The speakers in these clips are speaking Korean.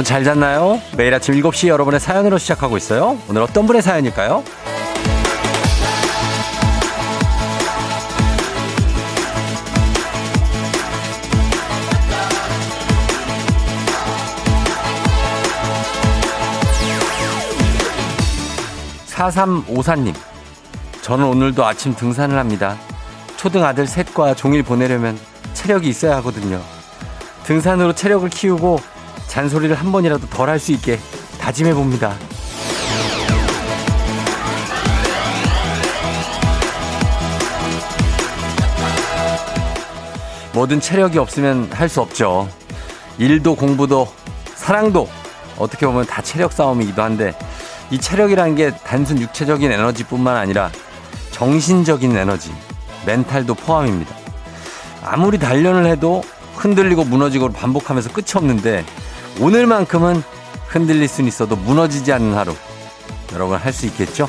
여러분 잘 잤나요? 매일 아침 7시 여러분의 사연으로 시작하고 있어요. 오늘 어떤 분의 사연일까요? 4354님, 저는 오늘도 아침 등산을 합니다. 초등 아들 셋과 종일 보내려면 체력이 있어야 하거든요. 등산으로 체력을 키우고 잔소리를 한 번이라도 덜 할 수 있게 다짐해 봅니다. 뭐든 체력이 없으면 할 수 없죠. 일도 공부도 사랑도 어떻게 보면 다 체력 싸움이기도 한데 이 체력이라는 게 단순 육체적인 에너지뿐만 아니라 정신적인 에너지, 멘탈도 포함입니다. 아무리 단련을 해도 흔들리고 무너지고 반복하면서 끝이 없는데 오늘만큼은 흔들릴 수는 있어도 무너지지 않는 하루. 여러분 할 수 있겠죠?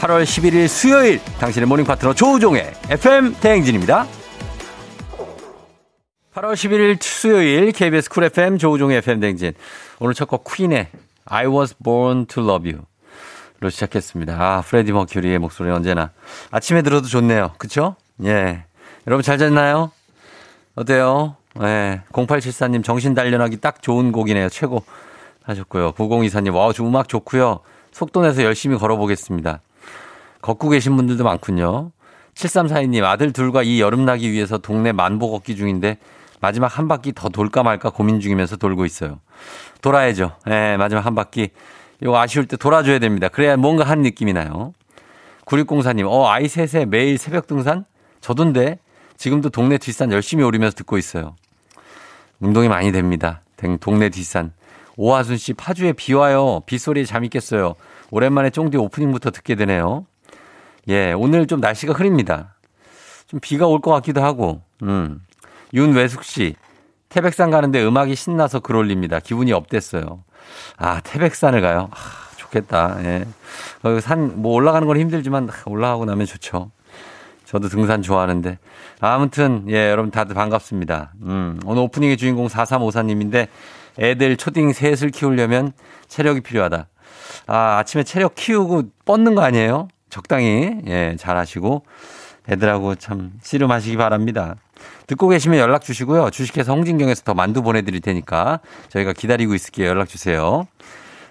8월 11일 수요일 당신의 모닝 파트너 조우종의 FM 대행진입니다. 8월 11일 수요일 KBS 쿨 FM 조우종의 FM 대행진. 오늘 첫 곡 퀸의 I was born to love you. 로 시작했습니다. 아, 프레디 머큐리의 목소리 언제나 아침에 들어도 좋네요. 그쵸? 예. 여러분 잘 잤나요? 어때요? 예. 0874님 정신 단련하기 딱 좋은 곡이네요. 최고 하셨고요. 9024님 와, 저 음악 좋고요. 속도 내서 열심히 걸어보겠습니다. 걷고 계신 분들도 많군요. 7342님 아들 둘과 이 여름 나기 위해서 동네 만보 걷기 중인데 마지막 한 바퀴 더 돌까 말까 고민 중이면서 돌고 있어요. 돌아야죠. 예, 마지막 한 바퀴. 이거 아쉬울 때 돌아줘야 됩니다. 그래야 뭔가 한 느낌이 나요. 9604님, 어, 아이 셋에 매일 새벽 등산? 저던데 지금도 동네 뒷산 열심히 오르면서 듣고 있어요. 운동이 많이 됩니다. 동네 뒷산. 오하순 씨, 파주에 비 와요. 빗소리에 잠 있겠어요. 오랜만에 쫑디 오프닝부터 듣게 되네요. 예, 오늘 좀 날씨가 흐립니다. 좀 비가 올 것 같기도 하고, 음. 윤외숙 씨, 태백산 가는데 음악이 신나서 글 올립니다. 기분이 업됐어요. 아, 태백산을 가요? 아, 좋겠다. 예. 어, 산, 뭐 올라가는 건 힘들지만 올라가고 나면 좋죠. 저도 등산 좋아하는데. 아무튼, 예, 여러분 다들 반갑습니다. 음, 오늘 오프닝의 주인공 4354님인데 애들 초딩 셋을 키우려면 체력이 필요하다. 아, 아침에 체력 키우고 뻗는 거 아니에요? 적당히, 예, 잘 하시고 애들하고 참 씨름하시기 바랍니다. 듣고 계시면 연락 주시고요. 주식회사 홍진경에서 더 만두 보내드릴 테니까 저희가 기다리고 있을게요. 연락 주세요.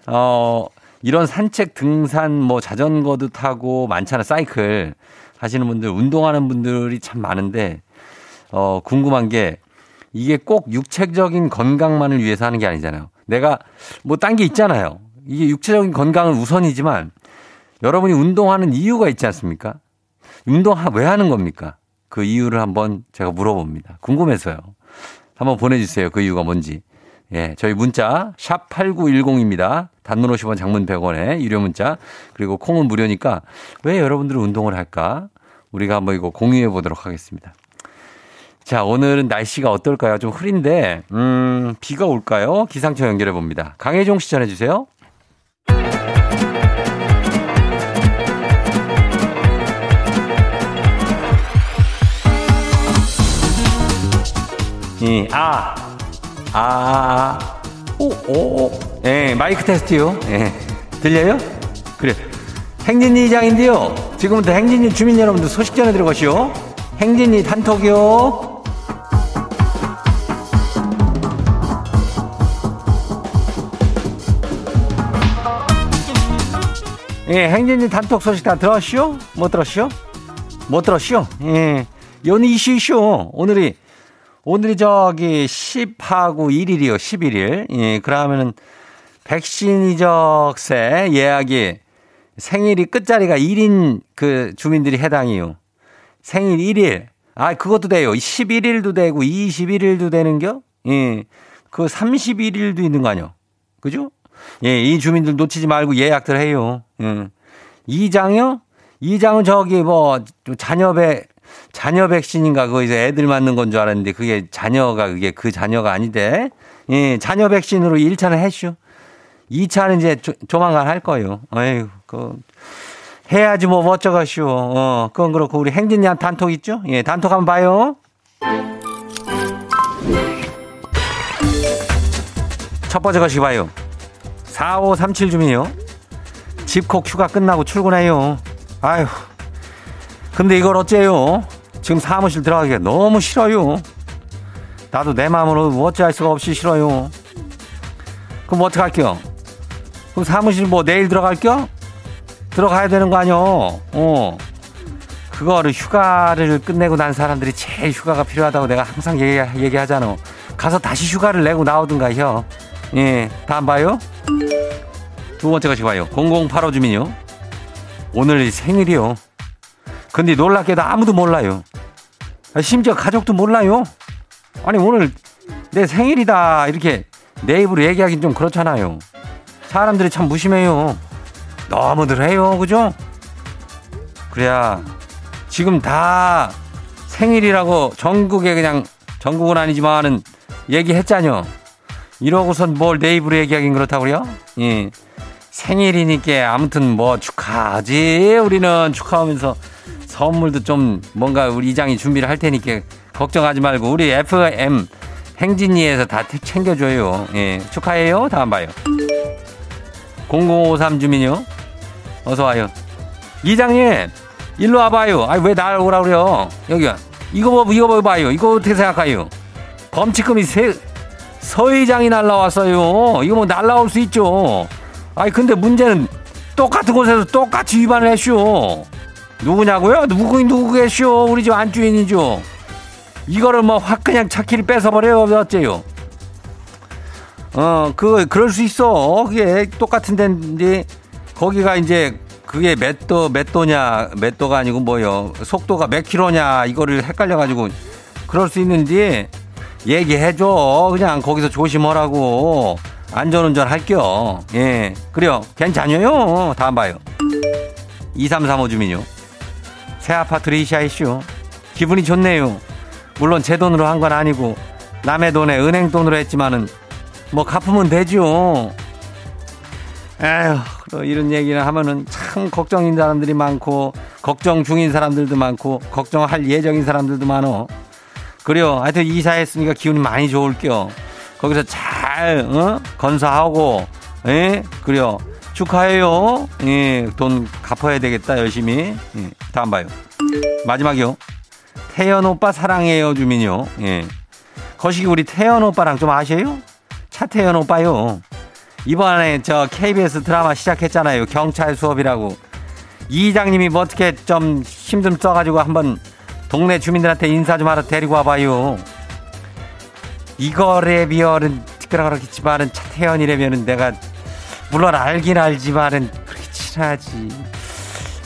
어, 이런 산책, 등산, 뭐 자전거도 타고 많잖아. 사이클 하시는 분들, 운동하는 분들이 참 많은데, 어, 궁금한 게 이게 꼭 육체적인 건강만을 위해서 하는 게 아니잖아요. 내가 뭐 딴 게 있잖아요. 이게 육체적인 건강은 우선이지만 여러분이 운동하는 이유가 있지 않습니까? 운동 왜 하는 겁니까? 그 이유를 한번 제가 물어봅니다. 궁금해서요. 한번 보내주세요. 그 이유가 뭔지. 예, 저희 문자 샵 8910입니다. 단문 50원 장문 100원에 유료 문자 그리고 콩은 무료니까 왜 여러분들은 운동을 할까? 우리가 한번 이거 공유해 보도록 하겠습니다. 자, 오늘은 날씨가 어떨까요? 좀 흐린데 음, 비가 올까요? 기상청 연결해 봅니다. 강혜종 시 전해 주세요. 이, 아, 아, 오, 오, 예, 마이크 테스트요. 예, 들려요? 그래. 행진이 장인데요. 지금부터 행진이 주민 여러분들 소식 전해 들어가시오. 행진이 단톡이요. 예, 행진이 단톡 소식 다 들었시오? 못 들었시오? 못 들었시오? 예. 연이 이슈 이슈. 오늘이 오늘이 저기 10하고 1일이요. 11일. 예, 그러면은 백신 이적세 예약이 생일이 끝자리가 1인 그 주민들이 해당이요. 생일 1일. 아, 그것도 돼요. 11일도 되고 21일도 되는겨? 예. 그 31일도 있는 거 아니요. 그죠? 예, 이 주민들 놓치지 말고 예약들 해요. 예. 이장요? 이장은 저기 뭐 자녀배 자녀 백신인가 그거 이제 애들 맞는 건 줄 알았는데 그게 자녀가 그게 그 자녀가 아니대. 예, 자녀 백신으로 1차는 했슈. 2차는 이제 조, 조만간 할 거예요. 아유, 그 해야지 뭐 어쩌가시오. 어, 그건 그렇고 우리 행진이한 단톡 있죠? 예, 단톡 한번 봐요. 첫 번째 것이 봐요. 4537 주민요. 집콕 휴가 끝나고 출근해요. 아휴. 근데 이걸 어째요? 지금 사무실 들어가기가 너무 싫어요. 나도 내 마음으로 어찌할 수가 없이 싫어요. 그럼 어떡할게요? 그럼 사무실 뭐 내일 들어갈게요? 들어가야 되는 거 아니요? 어. 그거를 휴가를 끝내고 난 사람들이 제일 휴가가 필요하다고 내가 항상 얘기, 얘기하잖아. 가서 다시 휴가를 내고 나오든가 혀. 예, 다음 봐요. 두 번째 것이 봐요. 0085 주민요. 오늘 생일이요. 근데 놀랍게도 아무도 몰라요. 심지어 가족도 몰라요. 아니 오늘 내 생일이다 이렇게 내 입으로 얘기하긴 좀 그렇잖아요. 사람들이 참 무심해요. 너무들 해요, 그죠? 그래야 지금 다 생일이라고 전국에 그냥 전국은 아니지만은 얘기했잖요. 이러고선 뭘 내 입으로 얘기하긴 그렇다고요? 예. 생일이니까 아무튼 뭐 축하하지. 우리는 축하하면서 선물도 좀 뭔가 우리 이장이 준비를 할 테니까 걱정하지 말고 우리 FM 행진이에서 다 챙겨줘요. 예. 축하해요. 다음 봐요. 0053 주민요. 어서 와요. 이장님, 일로 와봐요. 아니, 왜 날 오라 그래요? 여기가. 이거 뭐, 이거 봐요. 이거 어떻게 생각해요? 범칙금이 세, 서회장이 날라왔어요. 이거 뭐 날라올 수 있죠. 아니, 근데 문제는 똑같은 곳에서 똑같이 위반을 했쇼. 누구냐고요? 누구, 누구겠쇼? 우리 집 안주인이죠. 이거를 뭐 확 그냥 차키를 뺏어버려요. 어째요? 어, 그, 그럴 수 있어. 그게 똑같은 데인데, 거기가 이제, 그게 몇 도, 몇 도냐, 몇 도가 아니고 뭐요. 속도가 몇 킬로냐, 이거를 헷갈려가지고, 그럴 수 있는데, 얘기해줘. 그냥 거기서 조심하라고. 안전운전 할게요. 예. 그래요. 괜찮아요. 다음 봐요. 2335 주민요. 새 아파트를 이샤이쇼. 기분이 좋네요. 물론 제 돈으로 한 건 아니고, 남의 돈에 은행 돈으로 했지만은, 뭐 갚으면 되죠. 에휴, 이런 얘기를 하면은 참 걱정인 사람들이 많고, 걱정 중인 사람들도 많고, 걱정할 예정인 사람들도 많어. 그래요. 하여튼 이사했으니까 기운이 많이 좋을게요. 거기서 잘, 어? 건사하고, 예? 그래요. 축하해요. 예, 돈 갚아야 되겠다, 열심히. 예, 다음 봐요. 마지막이요. 태연 오빠 사랑해요, 주민요. 예. 거시기 우리 태연 오빠랑 좀 아셔요? 차태현 오빠요. 이번에 저 KBS 드라마 시작했잖아요. 경찰 수업이라고. 이 이장님이 뭐 어떻게 좀 힘 좀 써가지고 한번 동네 주민들한테 인사 좀 하러 데리고 와봐요. 이거래 비열은 그렇겠지만은 차태현이라면은 내가 물론 알긴 알지만은 그렇게 친하지.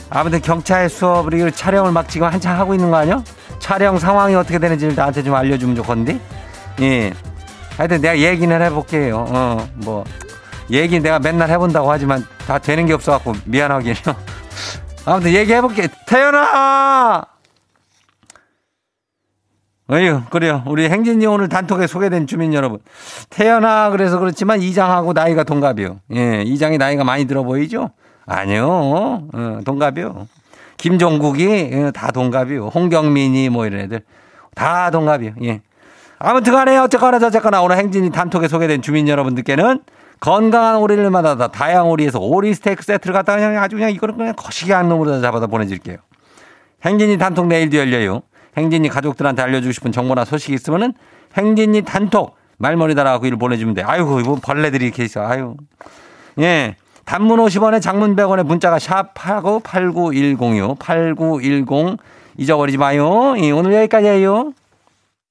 아무튼 경찰 수업을 이걸 촬영을 막 지금 한창 하고 있는 거 아니야? 촬영 상황이 어떻게 되는지를 나한테 좀 알려주면 좋건데. 예. 하여튼 내가 얘기는 해볼게요. 어, 뭐. 얘기 내가 맨날 해본다고 하지만 다 되는 게 없어갖고 미안하긴요. 아무튼 얘기해볼게. 태연아! 어휴, 그래요. 우리 행진이 오늘 단톡에 소개된 주민 여러분. 태연아, 그래서 그렇지만 이장하고 나이가 동갑이요. 예, 이장이 나이가 많이 들어 보이죠? 아니요. 어, 동갑이요. 김종국이 예, 다 동갑이요. 홍경민이 뭐 이런 애들. 다 동갑이요. 예. 아무튼 간에 어쨌거나 저쨌거나 오늘 행진이 단톡에 소개된 주민 여러분들께는 건강한 오리를 만나다 다양 오리에서 오리 스테이크 세트를 갖다 그냥 아주 그냥 이거는 그냥 거시기 한 놈으로 잡아다 보내줄게요. 행진이 단톡 내일도 열려요. 행진이 가족들한테 알려주고 싶은 정보나 소식이 있으면은 행진이 단톡 말머리 달아갖고 일 보내주면 돼. 아이고, 이거 벌레들이 이렇게 있어. 아유. 예. 단문 50원에 장문 100원에 문자가 샵하고 89106, 8910 잊어버리지 마요. 예, 오늘 여기까지예요.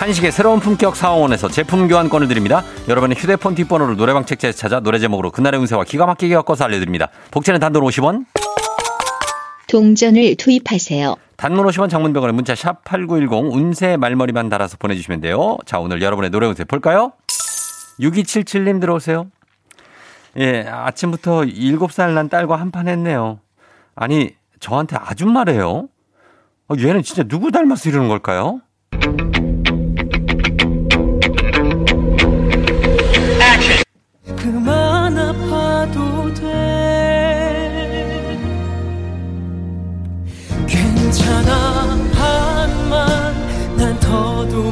한식의 새로운 품격 사원에서 제품 교환권을 드립니다. 여러분의 휴대폰 뒷번호를 노래방 책자에서 찾아 노래 제목으로 그날의 운세와 기가 막히게 엮어서 알려드립니다. 복제는 단돈 50원. 동전을 투입하세요. 단문 50원 장문병원에 문자 샵 8910 운세 말머리만 달아서 보내주시면 돼요. 자 오늘 여러분의 노래 운세 볼까요? 6277님 들어오세요. 예, 아침부터 7살 난 딸과 한판 했네요. 아니, 저한테 아줌마래요? 어, 얘는 진짜 누구 닮아서 이러는 걸까요?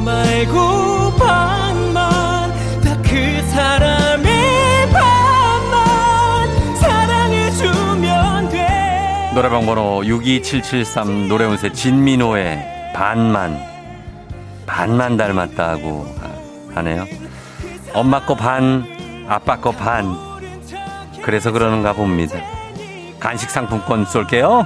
말고 반만 다 그 사람의 반만 사랑해주면 돼 노래방 번호 62773 노래운세 진민호의 반만 반만 닮았다고 하네요 엄마 거 반, 아빠 거 반. 그래서 그러는가 봅니다. 간식 상품권 쏠게요.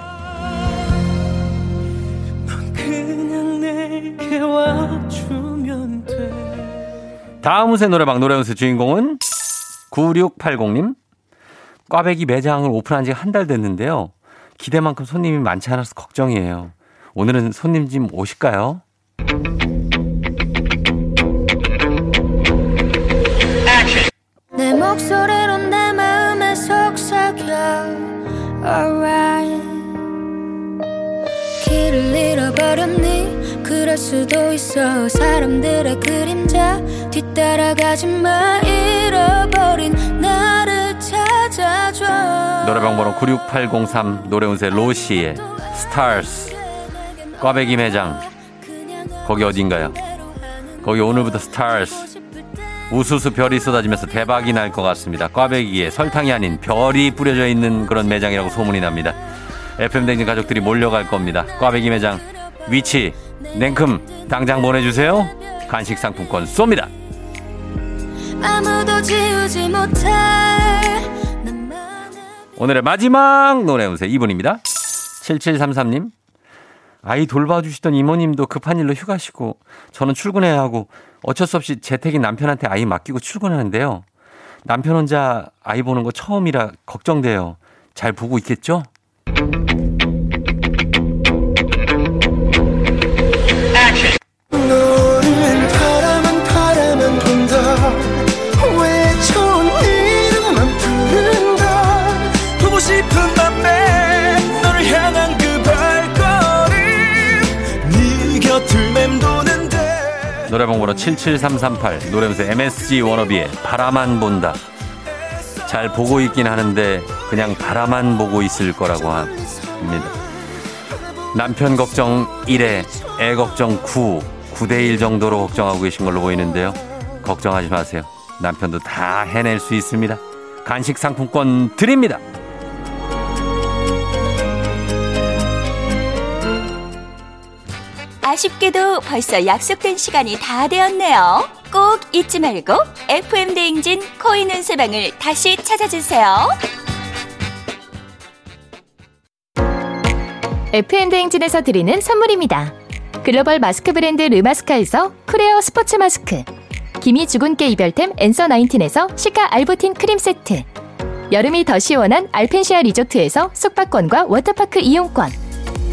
다음 우세 노래방 노래운세 주인공은 9680님. 꽈배기 매장을 오픈한 지 한 달 됐는데요. 기대만큼 손님이 많지 않아서 걱정이에요. 오늘은 손님 좀 오실까요? 내 목소리로 내 마음에 속삭여 Alright 길을 잃어버렸니? 그럴 수도 있어. 사람들의 그림자 뒤따라가지 마. 잃어버린 나를 찾아줘. 노래방 번호 96803 노래운세 로시의 Stars 꽈배기 매장. 거기 어딘가요? 거기 오늘부터 Stars 우수수 별이 쏟아지면서 대박이 날 것 같습니다. 꽈배기에 설탕이 아닌 별이 뿌려져 있는 그런 매장이라고 소문이 납니다. FM댕진 가족들이 몰려갈 겁니다. 꽈배기 매장 위치 냉큼 당장 보내주세요. 간식 상품권 쏩니다. 오늘의 마지막 노래 운세 2분입니다. 7733님 아이 돌봐주시던 이모님도 급한 일로 휴가시고 저는 출근해야 하고 어쩔 수 없이 재택인 남편한테 아이 맡기고 출근하는데요. 남편 혼자 아이 보는 거 처음이라 걱정돼요. 잘 보고 있겠죠? 77338 노래면서 MSG 워너비의 바라만 본다. 잘 보고 있긴 하는데 그냥 바라만 보고 있을 거라고 합니다. 남편 걱정 1에 애 걱정 9, 9대1 정도로 걱정하고 계신 걸로 보이는데요. 걱정하지 마세요. 남편도 다 해낼 수 있습니다. 간식 상품권 드립니다. 아쉽게도 벌써 약속된 시간이 다 되었네요. 꼭 잊지 말고 FM 대행진 코인 운세방을 다시 찾아주세요. FM 대행진에서 드리는 선물입니다. 글로벌 마스크 브랜드 르마스카에서 크레어 스포츠 마스크, 기미 주근깨 이별템 앤서 나인틴에서 시카 알부틴 크림 세트, 여름이 더 시원한 알펜시아 리조트에서 숙박권과 워터파크 이용권.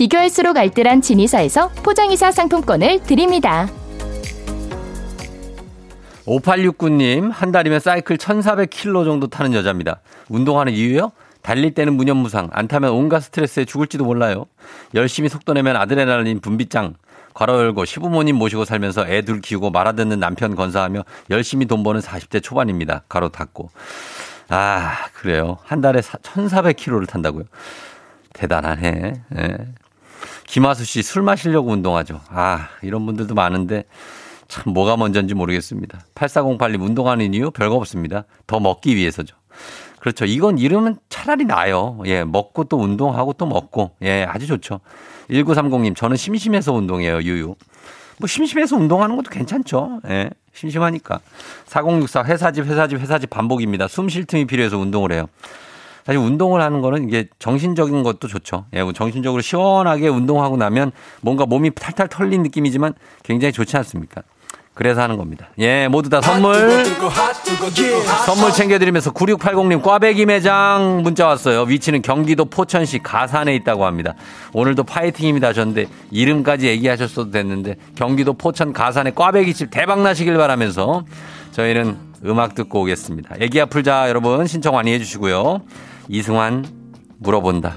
비교할수록 알뜰한 진이사에서 포장이사 상품권을 드립니다. 5869님, 한 달이면 사이클 1400km 정도 타는 여자입니다. 운동하는 이유요? 달릴 때는 무념무상, 안 타면 온갖 스트레스에 죽을지도 몰라요. 열심히 속도 내면 아드레날린 분비짱, 괄호 열고 시부모님 모시고 살면서 애둘 키우고 말 안 듣는 남편 건사하며 열심히 돈 버는 40대 초반입니다. 가로 닫고. 아, 그래요. 한 달에 1400km를 탄다고요? 대단하네. 예. 김하수 씨 술 마시려고 운동하죠. 아, 이런 분들도 많은데 참 뭐가 먼저인지 모르겠습니다. 8408님 운동하는 이유 별거 없습니다. 더 먹기 위해서죠. 그렇죠. 이건 이러면 차라리 나요. 예, 먹고 또 운동하고 또 먹고. 예, 아주 좋죠. 1930님, 저는 심심해서 운동해요, 유유. 뭐 심심해서 운동하는 것도 괜찮죠. 예, 심심하니까. 4064 회사집, 회사집, 회사집 반복입니다. 숨 쉴 틈이 필요해서 운동을 해요. 사실 운동을 하는 거는 이게 정신적인 것도 좋죠. 예, 뭐 정신적으로 시원하게 운동하고 나면 뭔가 몸이 탈탈 털린 느낌이지만 굉장히 좋지 않습니까? 그래서 하는 겁니다. 예, 모두 다 선물. 선물 챙겨드리면서 9680님 꽈배기 매장 문자 왔어요. 위치는 경기도 포천시 가산에 있다고 합니다. 오늘도 파이팅입니다 하셨는데 이름까지 얘기하셨어도 됐는데 경기도 포천 가산에 꽈배기집 대박 나시길 바라면서 저희는 음악 듣고 오겠습니다. 애기야 풀자 여러분 신청 많이 해주시고요. 이승환 물어본다.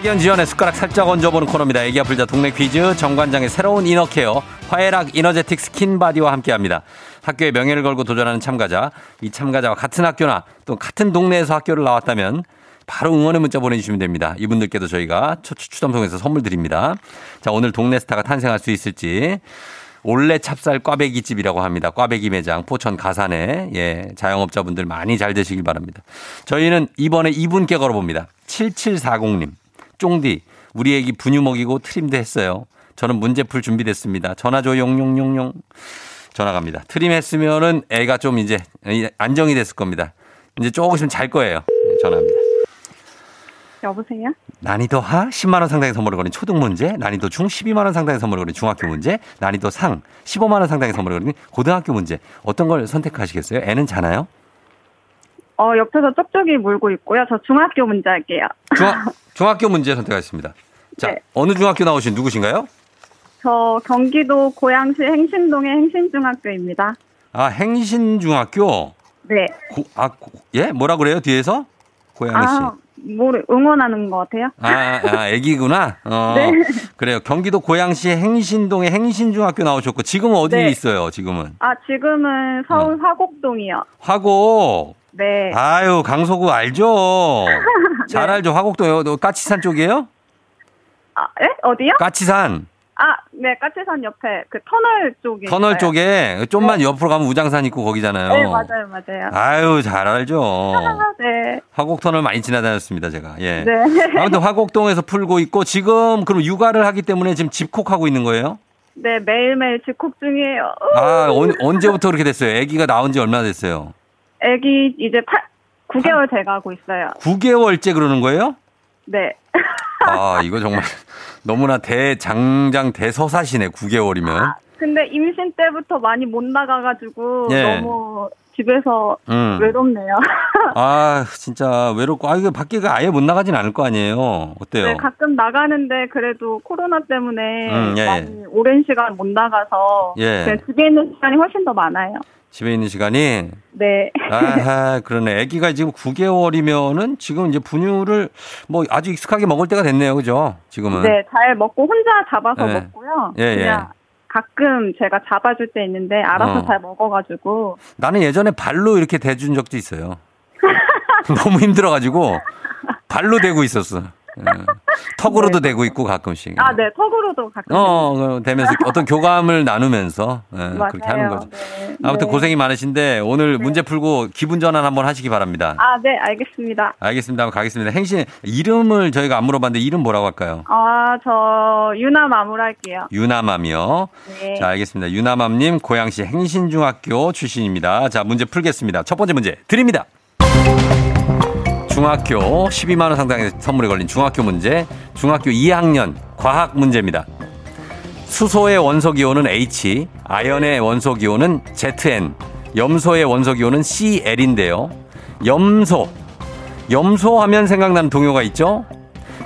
학연 지연의 숟가락 살짝 얹어보는 코너입니다. 애기야 풀자 동네 퀴즈 정관장의 새로운 inner care 화해락 이너제틱 스킨바디와 함께합니다. 학교의 명예를 걸고 도전하는 참가자 이 참가자와 같은 학교나 또 같은 동네에서 학교를 나왔다면 바로 응원의 문자 보내주시면 됩니다. 이분들께도 저희가 추첨통해서 선물 드립니다. 자 오늘 동네 스타가 탄생할 수 있을지 올레 찹쌀 꽈배기 집이라고 합니다. 꽈배기 매장 포천 가산에 예 자영업자분들 많이 잘 되시길 바랍니다. 저희는 이번에 이분께 걸어봅니다. 7740님 쫑디 우리 애기 분유 먹이고 트림도 했어요. 저는 문제 풀 준비됐습니다. 전화 줘 용용용용 전화 갑니다. 트림 했으면은 애가 좀 이제 안정이 됐을 겁니다. 이제 조금 잘 거예요. 네, 전화합니다. 여보세요? 난이도 하 10만 원 상당의 선물을 거는 초등 문제, 난이도 중 12만 원 상당의 선물을 거는 중학교 문제, 난이도 상 15만 원 상당의 선물을 거는 고등학교 문제. 어떤 걸 선택하시겠어요? 애는 자나요? 어, 옆에서 쪽쪽이 물고 있고요. 저 중학교 문제 할게요. 중학, 중학교 문제 선택하겠습니다. 자, 네. 어느 중학교 나오신 누구신가요? 저 경기도 고양시 행신동의 행신중학교입니다. 아, 행신중학교. 네. 고, 아, 고, 예? 뭐라 그래요? 뒤에서? 고양이 씨. 아, 뭐 응원하는 것 같아요. 아, 아, 애기구나. 어. 네. 그래요. 경기도 고양시 행신동의 행신중학교 나오셨고 지금은 어디 네. 있어요? 지금은 아, 지금은 서울 화곡동이요. 화곡. 네. 아유, 강서구 알죠? 잘 네. 알죠. 화곡도요. 너 까치산 쪽이에요? 아, 예? 어디요? 까치산. 아, 네, 까치산 옆에 그 터널 쪽에. 터널. 쪽에 좀만 옆으로 가면 우장산 있고 거기잖아요. 네, 맞아요, 맞아요. 아유, 잘 알죠. 네. 화곡 터널 많이 지나다녔습니다, 제가. 예. 네. 아무튼 화곡동에서 풀고 있고 지금 그럼 육아를 하기 때문에 지금 집콕하고 있는 거예요? 네, 매일매일 집콕 중이에요. 아, 언, 언제부터 그렇게 됐어요? 아기가 나온 지 얼마나 됐어요? 애기 이제 8, 9개월 돼가고 있어요. 9개월째 그러는 거예요? 네. 아, 이거 정말 너무나 대장장 대서사시네, 9개월이면. 근데 임신 때부터 많이 못 나가가지고 예. 너무 집에서 음. 외롭네요. 아, 진짜 외롭고, 아, 이거 밖에가 아예 못 나가진 않을 거 아니에요. 어때요? 네, 가끔 나가는데 그래도 코로나 때문에 음, 예, 많이 오랜 시간 못 나가서 예. 집에 있는 시간이 훨씬 더 많아요. 집에 있는 시간이 네. 아, 그러네. 아기가 지금 9개월이면은 지금 이제 분유를 뭐 아주 익숙하게 먹을 때가 됐네요. 그죠? 지금은. 네, 잘 먹고 혼자 잡아서 네. 먹고요. 예, 그냥 가끔 제가 잡아줄 때 있는데 알아서 어. 잘 먹어가지고 나는 예전에 발로 이렇게 대준 적도 있어요. 너무 힘들어가지고 발로 대고 있었어. 예. 턱으로도 대고 있고 가끔씩. 아, 네, 턱으로도 가끔. 어, 어, 되면서 어떤 교감을 나누면서 예, 맞아요. 그렇게 하는 거죠. 네. 아무튼 네. 고생이 많으신데 오늘 문제 풀고 기분 전환 한번 하시기 바랍니다. 아, 네, 알겠습니다. 알겠습니다. 한번 가겠습니다. 행신 이름을 저희가 안 물어봤는데 이름 뭐라고 할까요? 아, 저 유나 마무리할게요. 유나맘이요. 네. 자, 알겠습니다. 유나맘님 고양시 행신중학교 출신입니다. 자, 문제 풀겠습니다. 첫 번째 문제 드립니다. 중학교 12만 원 상당의 선물이 걸린 중학교 문제. 중학교 2학년 과학 문제입니다. 수소의 원소 기호는 H, 아연의 원소 기호는 ZN, 염소의 원소 기호는 CL인데요. 염소. 염소 하면 생각나는 동요가 있죠?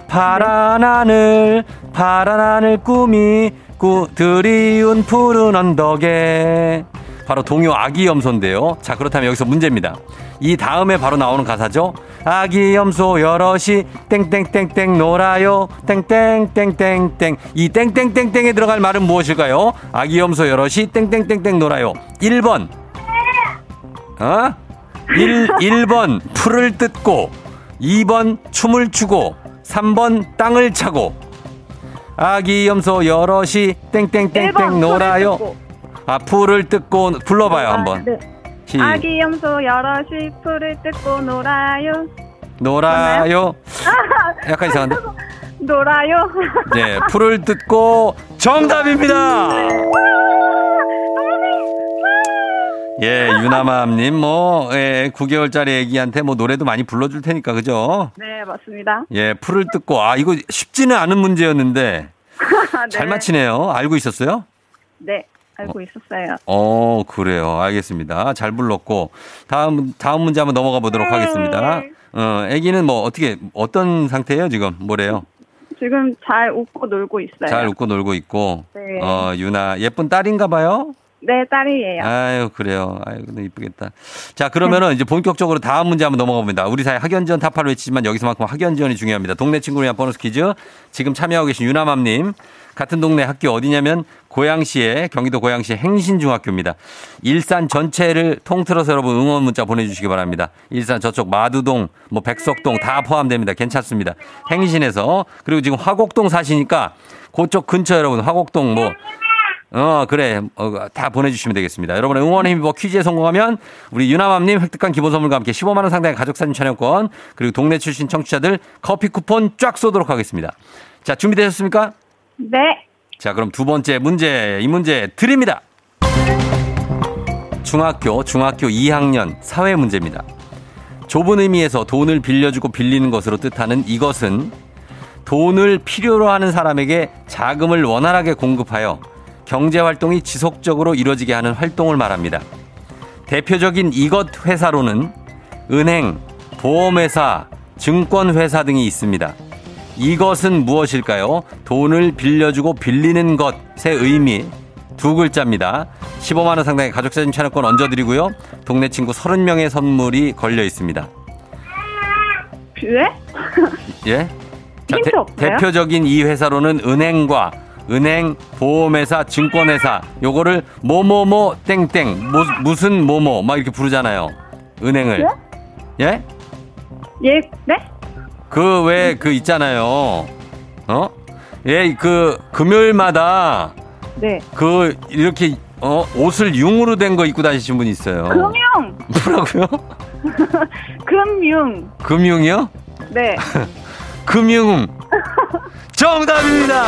파란 하늘, 파란 하늘 꿈이 꾸 드리운 푸른 언덕에 바로 동요 아기 염소인데요. 자, 그렇다면 여기서 문제입니다. 이 다음에 바로 나오는 가사죠. 아기 염소 여럿이 땡땡땡땡 놀아요. 땡땡땡땡땡. 이 땡땡땡땡에 들어갈 말은 무엇일까요? 아기 염소 여럿이 땡땡땡땡 놀아요. 1번. 어? 1, 1번 풀을 뜯고 2번 춤을 추고 3번 땅을 차고 아기 염소 여럿이 땡땡땡땡 1번 놀아요. 아 풀을 뜯고 불러봐요 한번. 네. 시, 아기 염소 여럿이 풀을 뜯고 놀아요. 놀아요. 약간 이상한데? 놀아요. 네, 풀을 뜯고 정답입니다. 예, 유나맘님, 뭐, 예, 9개월짜리 애기한테 뭐 노래도 많이 불러줄 테니까, 그죠? 네, 맞습니다. 예, 풀을 뜯고, 아, 이거 쉽지는 않은 문제였는데, 네. 잘 맞히네요. 알고 있었어요? 네, 알고 있었어요. 어, 그래요. 알겠습니다. 잘 불렀고, 다음, 다음 문제 한번 넘어가 보도록 하겠습니다. 어, 애기는 뭐, 어떻게, 어떤 상태예요, 지금? 뭐래요? 지금 잘 웃고 놀고 있어요. 잘 웃고 놀고 있고, 네. 어, 유나, 예쁜 딸인가 봐요? 네, 딸이에요. 아유, 그래요. 아유, 근데 이쁘겠다. 자, 그러면은 이제 본격적으로 다음 문제 한번 넘어가 봅니다. 우리 사회 학연 지원 타파를 외치지만 여기서만큼 학연 지원이 중요합니다. 동네 친구를 위한 보너스 퀴즈. 지금 참여하고 계신 유나맘님. 같은 동네 학교 어디냐면 고양시의 경기도 고양시 행신중학교입니다. 일산 전체를 통틀어서 여러분 응원 문자 보내주시기 바랍니다. 일산 저쪽 마두동, 뭐 백석동 다 포함됩니다. 괜찮습니다. 행신에서 그리고 지금 화곡동 사시니까 그쪽 근처 여러분 화곡동 뭐 어, 그래. 어, 다 보내주시면 되겠습니다. 여러분의 응원의 힘입어 퀴즈에 성공하면 우리 유나맘님 획득한 기본 선물과 함께 15만원 상당의 가족사진 촬영권 그리고 동네 출신 청취자들 커피 쿠폰 쫙 쏘도록 하겠습니다. 자, 준비되셨습니까? 네. 자, 그럼 두 번째 문제, 이 문제 드립니다. 중학교, 중학교 2학년 사회 문제입니다. 좁은 의미에서 돈을 빌려주고 빌리는 것으로 뜻하는 이것은 돈을 필요로 하는 사람에게 자금을 원활하게 공급하여 경제 활동이 지속적으로 이루어지게 하는 활동을 말합니다. 대표적인 이것 회사로는 은행, 보험회사, 증권회사 등이 있습니다. 이것은 무엇일까요? 돈을 빌려주고 빌리는 것의 의미 두 글자입니다. 15만 원 상당의 가족사진 촬영권 얹어드리고요. 동네 친구 30명의 선물이 걸려 있습니다. 네? 예? 힌트 없어요? 대표적인 이 회사로는 은행과 은행, 보험회사, 증권회사 요거를 뭐뭐뭐 땡땡 뭐, 무슨 뭐뭐 막 이렇게 부르잖아요. 은행을. 예? 예, 네? 그 왜 그 있잖아요. 어? 예, 그 금요일마다 네. 그 이렇게 어 옷을 융으로 된 거 입고 다니시는 분이 있어요. 금융! 뭐라고요? 금융! 금융이요? 네. 금융. 정답입니다.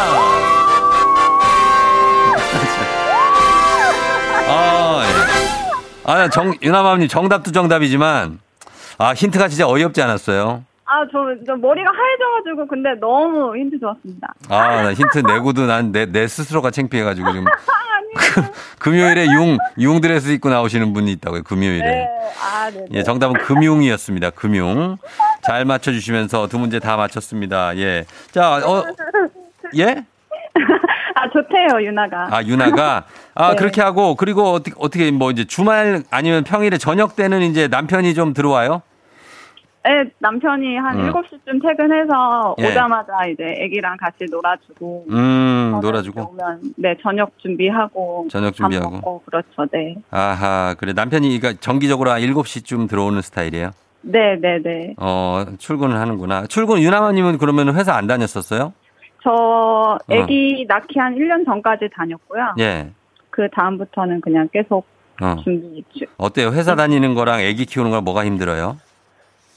아, 예. 아, 정, 유나마님 정답도 정답이지만, 아, 힌트가 진짜 어이없지 않았어요? 아, 저, 저 머리가 하얘져가지고, 근데 너무 힌트 좋았습니다. 아, 나 힌트 내고도 난 내, 내 스스로가 창피해가지고 지금. 금요일에 융, 융 드레스 입고 나오시는 분이 있다고요, 금요일에. 네. 아, 네. 예, 정답은 금융이었습니다. 금융. 잘 맞춰주시면서 두 문제 다 맞췄습니다. 예. 자, 어, 예? 아, 좋대요, 유나가. 아, 유나가. 아, 네. 그렇게 하고, 그리고 어떻게, 어떻게 뭐 이제 주말 아니면 평일에 저녁 때는 이제 남편이 좀 들어와요? 네, 남편이 한 음. 7시쯤 퇴근해서 예. 오자마자 이제 애기랑 같이 놀아주고. 음, 놀아주고. 오면, 네, 저녁 준비하고. 저녁 밥 준비하고. 먹고, 그렇죠, 네. 아하, 그래. 남편이 그러니까 정기적으로 한 7시쯤 들어오는 스타일이에요? 네, 네, 네. 어, 출근을 하는구나. 출근, 유나마님은 그러면 회사 안 다녔었어요? 저 애기 낳기 한 1년 전까지 다녔고요. 어. 예. 그 다음부터는 그냥 계속 어. 준비 중. 어때요? 회사 다니는 거랑 아기 키우는 거랑 뭐가 힘들어요?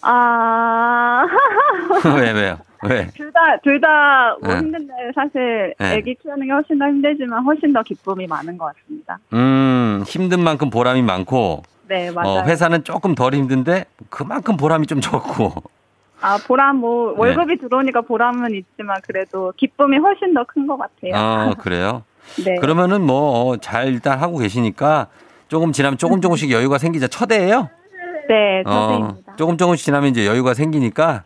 아, 왜, 왜요? 왜? 둘 다, 둘 다 뭐 네. 힘든데 사실 네. 애기 키우는 게 훨씬 더 힘들지만 훨씬 더 기쁨이 많은 것 같습니다. 음, 힘든 만큼 보람이 많고, 네, 맞아요. 어, 회사는 조금 덜 힘든데, 그만큼 보람이 좀 적고. 아, 보람 뭐, 네. 월급이 들어오니까 보람은 있지만 그래도 기쁨이 훨씬 더 큰 것 같아요. 어, 그래요? 네. 그러면은 뭐, 어, 잘 일단 하고 계시니까, 조금 지나면 조금 조금씩 여유가 생기자. 첫애예요 네, 어, 선생님입니다. 조금 조금씩 지나면 이제 여유가 생기니까,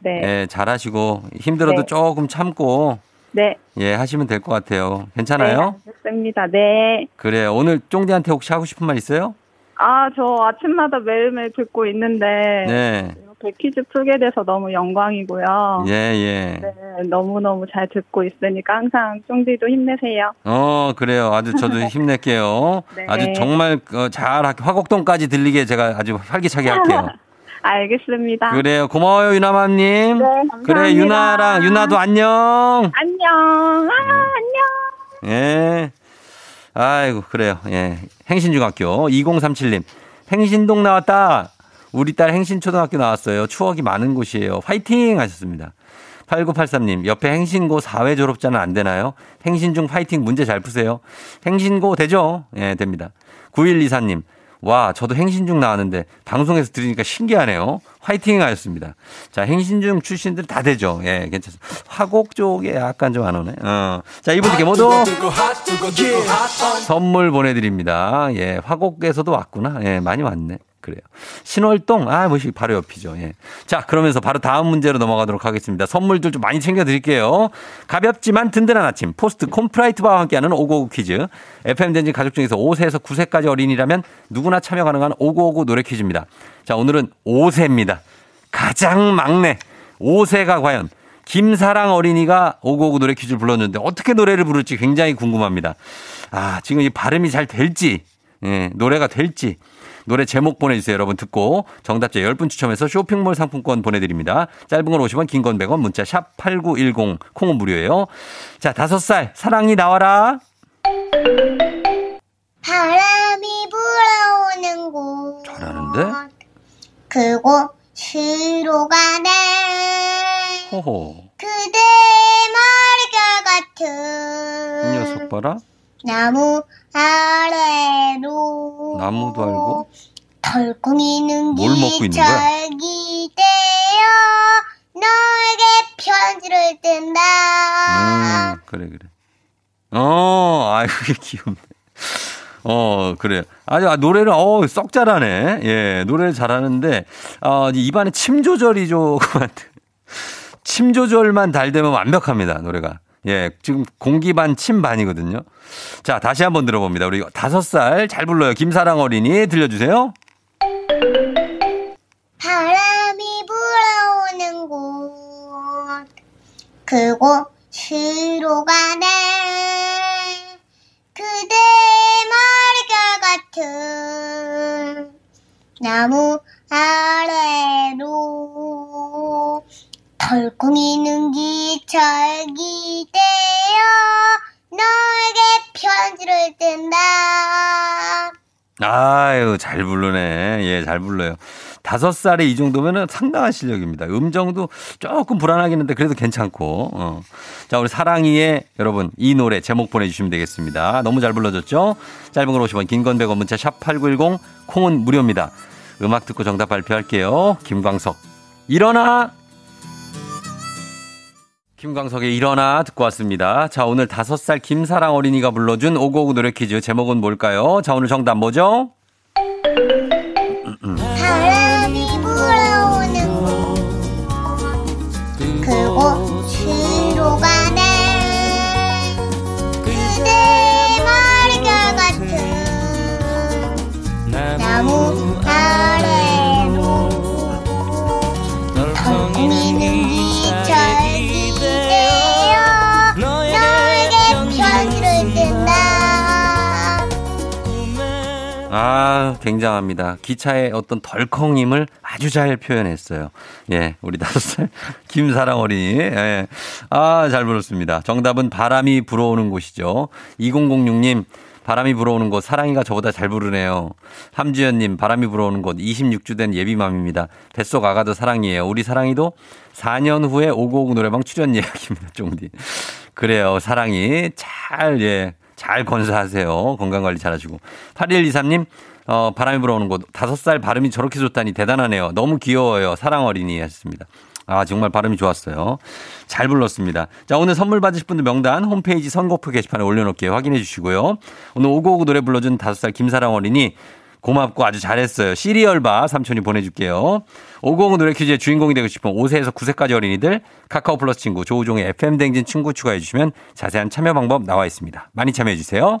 네. 예, 잘 하시고, 힘들어도 네. 조금 참고, 네. 예, 하시면 될 것 같아요. 괜찮아요? 네, 알겠습니다. 네. 그래요. 오늘 쫑디한테 혹시 하고 싶은 말 있어요? 아, 저 아침마다 매일매일 듣고 있는데. 네. 이렇게 퀴즈 풀게 돼서 너무 영광이고요. 예, 예. 네, 너무너무 잘 듣고 있으니까 항상 쫑디도 힘내세요. 어, 그래요. 아주 저도 힘낼게요. 네. 아주 정말 어, 잘 화곡동까지 들리게 제가 아주 활기차게 할게요. 알겠습니다. 그래요. 고마워요, 유나맘님. 네, 감사합니다. 그래, 유나랑, 유나도 안녕. 안녕. 아, 안녕. 예. 아이고, 그래요. 예. 행신중학교 2037님. 행신동 나왔다. 우리 딸 행신초등학교 나왔어요. 추억이 많은 곳이에요. 화이팅! 하셨습니다. 8983님, 옆에 행신고 4회 졸업자는 안 되나요? 행신 중 파이팅 문제 잘 푸세요. 행신고 되죠? 예, 됩니다. 9124님, 와, 저도 행신 중 나왔는데 방송에서 들으니까 신기하네요. 화이팅 하셨습니다. 자, 행신 중 출신들 다 되죠. 예, 괜찮습니다. 화곡 쪽에 약간 좀 안 오네. 어. 자, 이분들께 모두 선물 보내드립니다. 예, 화곡에서도 왔구나. 예, 많이 왔네. 그래요. 신월동, 아, 뭐시 바로 옆이죠. 예. 자, 그러면서 바로 다음 문제로 넘어가도록 하겠습니다. 선물들 좀 많이 챙겨드릴게요. 가볍지만 든든한 아침, 포스트 콘푸라이트 바와 함께하는 오구오구 퀴즈. FM댕진 가족 중에서 5세에서 9세까지 어린이라면 누구나 참여 가능한 오구오구 노래 퀴즈입니다. 자, 오늘은 5세입니다. 가장 막내 5세가 과연 김사랑 어린이가 오구오구 노래 퀴즈를 불렀는데 어떻게 노래를 부를지 굉장히 궁금합니다. 아, 지금 이 발음이 잘 될지, 예, 노래가 될지. 노래 제목 보내주세요. 여러분 듣고 정답자 10분 추첨해서 쇼핑몰 상품권 보내드립니다. 짧은 건 50원, 긴 건 100원, 문자 샵 8910, 콩은 무료예요. 자, 다섯 살 사랑이 나와라. 바람이 불어오는 곳 잘하는데? 그곳으로 가네 호호. 그대 머리결 이 녀석 같은 봐라. 나무 아래로 나무도 알고? 덜컹이는 뭘 먹고 있는 거야? 되어 너에게 편지를 뜬다 음, 그래, 그래. 어, 아이, 그게 귀엽네. 어, 그래. 아주, 아, 노래를, 어, 썩 잘하네. 예, 노래를 잘하는데, 어, 입안에 침 조절이 조금. 침 조절만 잘 되면 완벽합니다, 노래가. 예, 지금 공기 반, 침 반이거든요. 자, 다시 한번 들어봅니다. 우리 다섯 살 잘 불러요. 김사랑 어린이 들려주세요. 바람이 불어오는 곳 그곳으로 가네 그대 머리결 같은 나무 아유, 잘 부르네. 예, 잘 불러요. 다섯 살에 이 정도면은 상당한 실력입니다. 음정도 조금 불안하긴 한데 그래도 괜찮고. 어. 자, 우리 사랑이의 여러분 이 노래 제목 보내주시면 되겠습니다. 너무 잘 불러줬죠? 짧은 걸 50원, 긴 건 100원, 문자 샵 8910, 콩은 무료입니다. 음악 듣고 정답 발표할게요. 김광석. 일어나! 김광석의 일어나 듣고 왔습니다. 자, 오늘 다섯 살 김사랑 어린이가 불러준 오고오구 노래 퀴즈 제목은 뭘까요? 자, 오늘 정답 뭐죠? 바람 아, 굉장합니다. 기차의 어떤 덜컹임을 아주 잘 표현했어요. 예, 우리 다섯 살 김사랑 어린이. 예. 아, 잘 불렀습니다. 정답은 바람이 불어오는 곳이죠. 2006님, 바람이 불어오는 곳, 사랑이가 저보다 잘 부르네요. 함주연님, 바람이 불어오는 곳, 26주 된 예비맘입니다. 뱃속 아가도 사랑이에요. 우리 사랑이도 4년 후에 오고오고 노래방 출연 예약입니다. 쫑디. 그래요. 사랑이 잘, 예. 잘 건사하세요. 건강관리 잘하시고. 8123님, 어, 바람이 불어오는 곳. 다섯 살 발음이 저렇게 좋다니 대단하네요. 너무 귀여워요. 사랑 어린이 하셨습니다. 아, 정말 발음이 좋았어요. 잘 불렀습니다. 자, 오늘 선물 받으실 분들 명단 홈페이지 선곡표 게시판에 올려놓을게요. 확인해 주시고요. 오늘 오고오고 노래 불러준 다섯 살 김사랑 어린이 고맙고 아주 잘했어요. 시리얼바 삼촌이 보내줄게요. 오고오고 노래 퀴즈의 주인공이 되고 싶은 5세에서 9세까지 어린이들 카카오 플러스 친구 조우종의 FM 댕진 친구 추가해 주시면 자세한 참여 방법 나와 있습니다. 많이 참여해 주세요.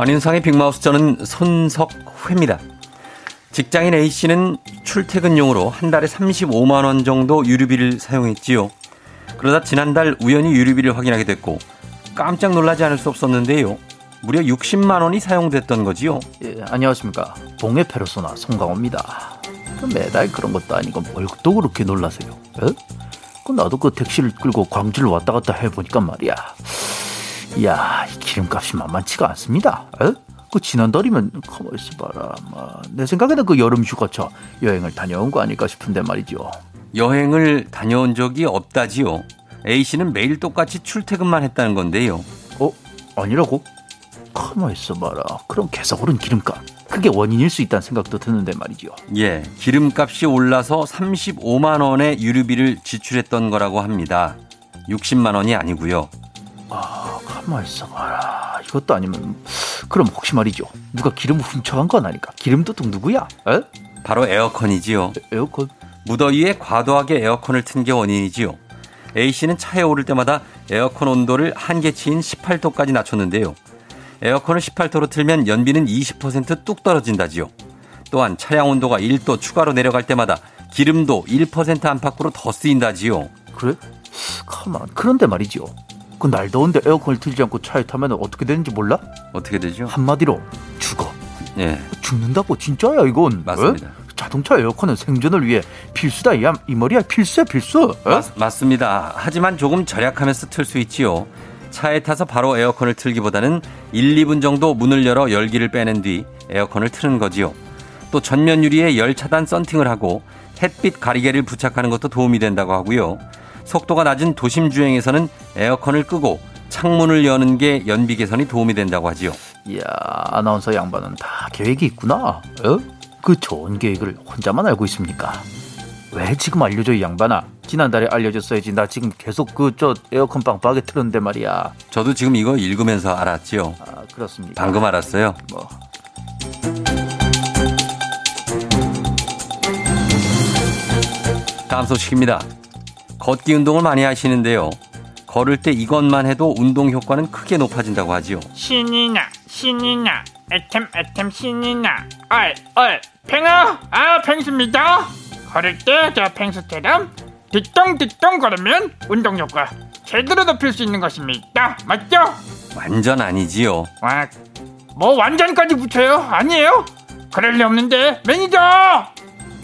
안윤상의 빅마우스 저는 손석회입니다. 직장인 A씨는 출퇴근용으로 한 달에 35만 원 정도 유류비를 사용했지요. 그러다 지난달 우연히 유류비를 확인하게 됐고 깜짝 놀라지 않을 수 없었는데요. 무려 60만 원이 사용됐던 거지요. 예, 안녕하십니까. 동해 페르소나 송강호입니다. 그 매달 그런 것도 아니고 뭘 또 그렇게 놀라세요? 에? 그 나도 그 택시를 끌고 광주를 왔다 갔다 해보니까 말이야. 이야, 이 기름값이 만만치가 않습니다. 에? 그 지난달이면 가만 있어봐라. 뭐, 내 생각에는 그 여름 휴가차 여행을 다녀온 거 아닐까 싶은데 말이죠. 여행을 다녀온 적이 없다지요. A씨는 매일 똑같이 출퇴근만 했다는 건데요. 어? 아니라고? 가만 있어봐라. 그럼 계속 오른 기름값. 그게 원인일 수 있다는 생각도 드는데 말이죠. 예, 기름값이 올라서 35만 원의 유류비를 지출했던 거라고 합니다. 60만 원이 아니고요. 아, 가만 있어봐라. 이것도 아니면 그럼 혹시 말이죠. 누가 기름을 훔쳐간 건 아닐까? 기름 도둑 누구야? 에? 바로 에어컨이지요. 에어컨? 무더위에 과도하게 에어컨을 튼 게 원인이지요. A씨는 차에 오를 때마다 에어컨 온도를 한계치인 18도까지 낮췄는데요. 에어컨을 18도로 틀면 연비는 20%뚝 떨어진다지요. 또한 차량 온도가 1도 추가로 내려갈 때마다 기름도 1% 안팎으로 더 쓰인다지요. 그래? 가만. 그런데 말이죠. 그 날 더운데 에어컨을 틀지 않고 차에 타면 어떻게 되는지 몰라? 어떻게 되죠? 한마디로 죽어. 예, 죽는다고 진짜야 이건. 맞습니다. 에? 자동차 에어컨은 생존을 위해 필수다 이, 이 말이야 필수야 필수. 에? 맞, 맞습니다. 하지만 조금 절약하면서 틀 수 있지요. 차에 타서 바로 에어컨을 틀기보다는 1, 2분 정도 문을 열어 열기를 빼낸 뒤 에어컨을 트는 거지요. 또 전면 유리에 열 차단 썬팅을 하고 햇빛 가리개를 부착하는 것도 도움이 된다고 하고요. 속도가 낮은 도심 주행에서는 에어컨을 끄고 창문을 여는 게 연비 개선이 도움이 된다고 하지요. 이야 아나운서 양반은 다 계획이 있구나. 에? 그 좋은 계획을 혼자만 알고 있습니까? 왜 지금 알려줘 이 양반아? 지난달에 알려줬어야지. 나 지금 계속 그 저 에어컨 빵빵하게 틀었는데 말이야. 저도 지금 이거 읽으면서 알았지요. 아 그렇습니다. 방금 알았어요. 뭐 다음 소식입니다. 걷기 운동을 많이 하시는데요. 걸을 때 이것만 해도 운동 효과는 크게 높아진다고 하지요. 신이 나 신이 나 애템 애템 신이 나 얼 얼 팽아 아 팽수입니다 걸을 때 저 팽수처럼 뒤뚱뒤뚱 걸으면 운동 효과 제대로 높일 수 있는 것입니다. 맞죠? 완전 아니지요. 와, 뭐 완전까지 붙여요? 아니에요? 그럴 리 없는데 매니저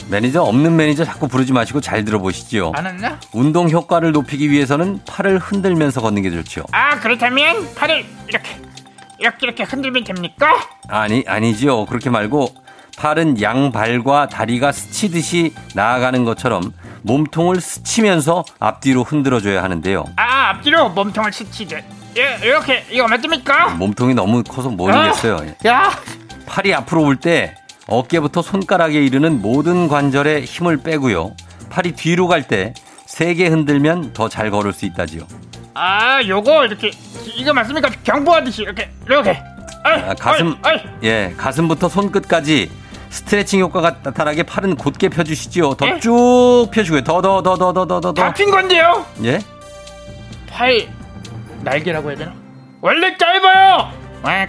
매니저 없는 매니저 자꾸 부르지 마시고 잘 들어보시지요. 안 왔나? 운동 효과를 높이기 위해서는 팔을 흔들면서 걷는 게 좋죠. 아 그렇다면 팔을 이렇게 이렇게 이렇게 흔들면 됩니까? 아니 아니지요. 그렇게 말고 팔은 양발과 다리가 스치듯이 나아가는 것처럼 몸통을 스치면서 앞뒤로 흔들어줘야 하는데요. 아 앞뒤로 몸통을 스치듯 예, 이렇게 이거 맞습니까? 몸통이 너무 커서 모르겠어요. 야 팔이 앞으로 올 때 어깨부터 손가락에 이르는 모든 관절에 힘을 빼고요. 팔이 뒤로 갈 때 세게 흔들면 더 잘 걸을 수 있다지요. 아, 요거 이렇게 이거 맞습니까? 경보하듯이 이렇게 이렇게. 아, 아이, 아, 가슴 아이, 아이. 예, 가슴부터 손끝까지 스트레칭 효과가 나타나게 팔은 곧게 펴주시지요. 더쭉 예? 펴주고요. 더 더 더 더 더 더더. 잡힌 건데요? 예? 팔 날개라고 해야 되나? 원래 짧아요. 왁.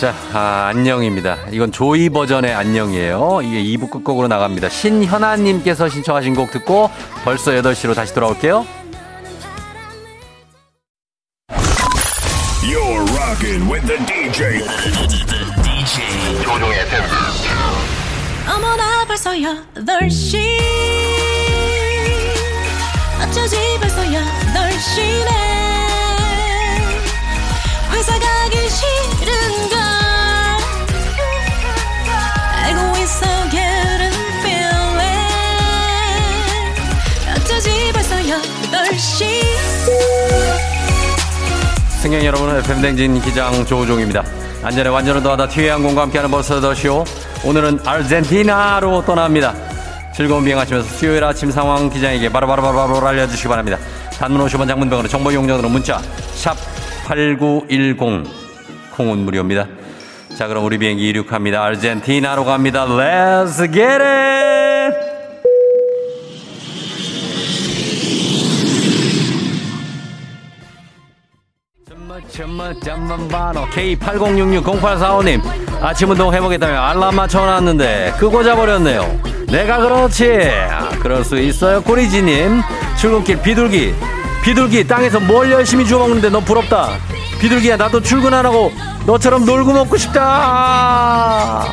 자, 아, 안녕입니다. 이건 조이 버전의 안녕이에요. 이게 2부 끝곡으로 나갑니다. 신현아님께서 신청하신 곡 듣고 벌써 8시로 다시 돌아올게요. You're rocking with the DJ. DJ 조종의. 어머나 벌써 8시 어쩌지 벌써 8시네 회사 가기 싫은 승객 여러분, FM댕진 기장 조우종입니다. 안전에 완전을 더하다 티웨이항공과 함께하는 벌써 더 쇼. 오늘은 아르헨티나로 떠납니다. 즐거운 비행하시면서 수요일 아침 상황 기장에게 바로바로바로 알려주시기 바랍니다. 단문 50원 장문병으로 정보 용량으로 문자 샵 8910 콩은 무료입니다. 자 그럼 우리 비행기 이륙합니다. 아르헨티나로 갑니다. Let's get it! 잠만 봐라 K80660845님. 아침 운동 해보겠다며 알람 맞춰놨는데 끄고 자버렸네요. 내가 그렇지. 아, 그럴 수 있어요 꼬리지님. 출근길 비둘기. 비둘기 땅에서 뭘 열심히 주워먹는데 너 부럽다. 비둘기야 나도 출근 안 하고 너처럼 놀고 먹고 싶다.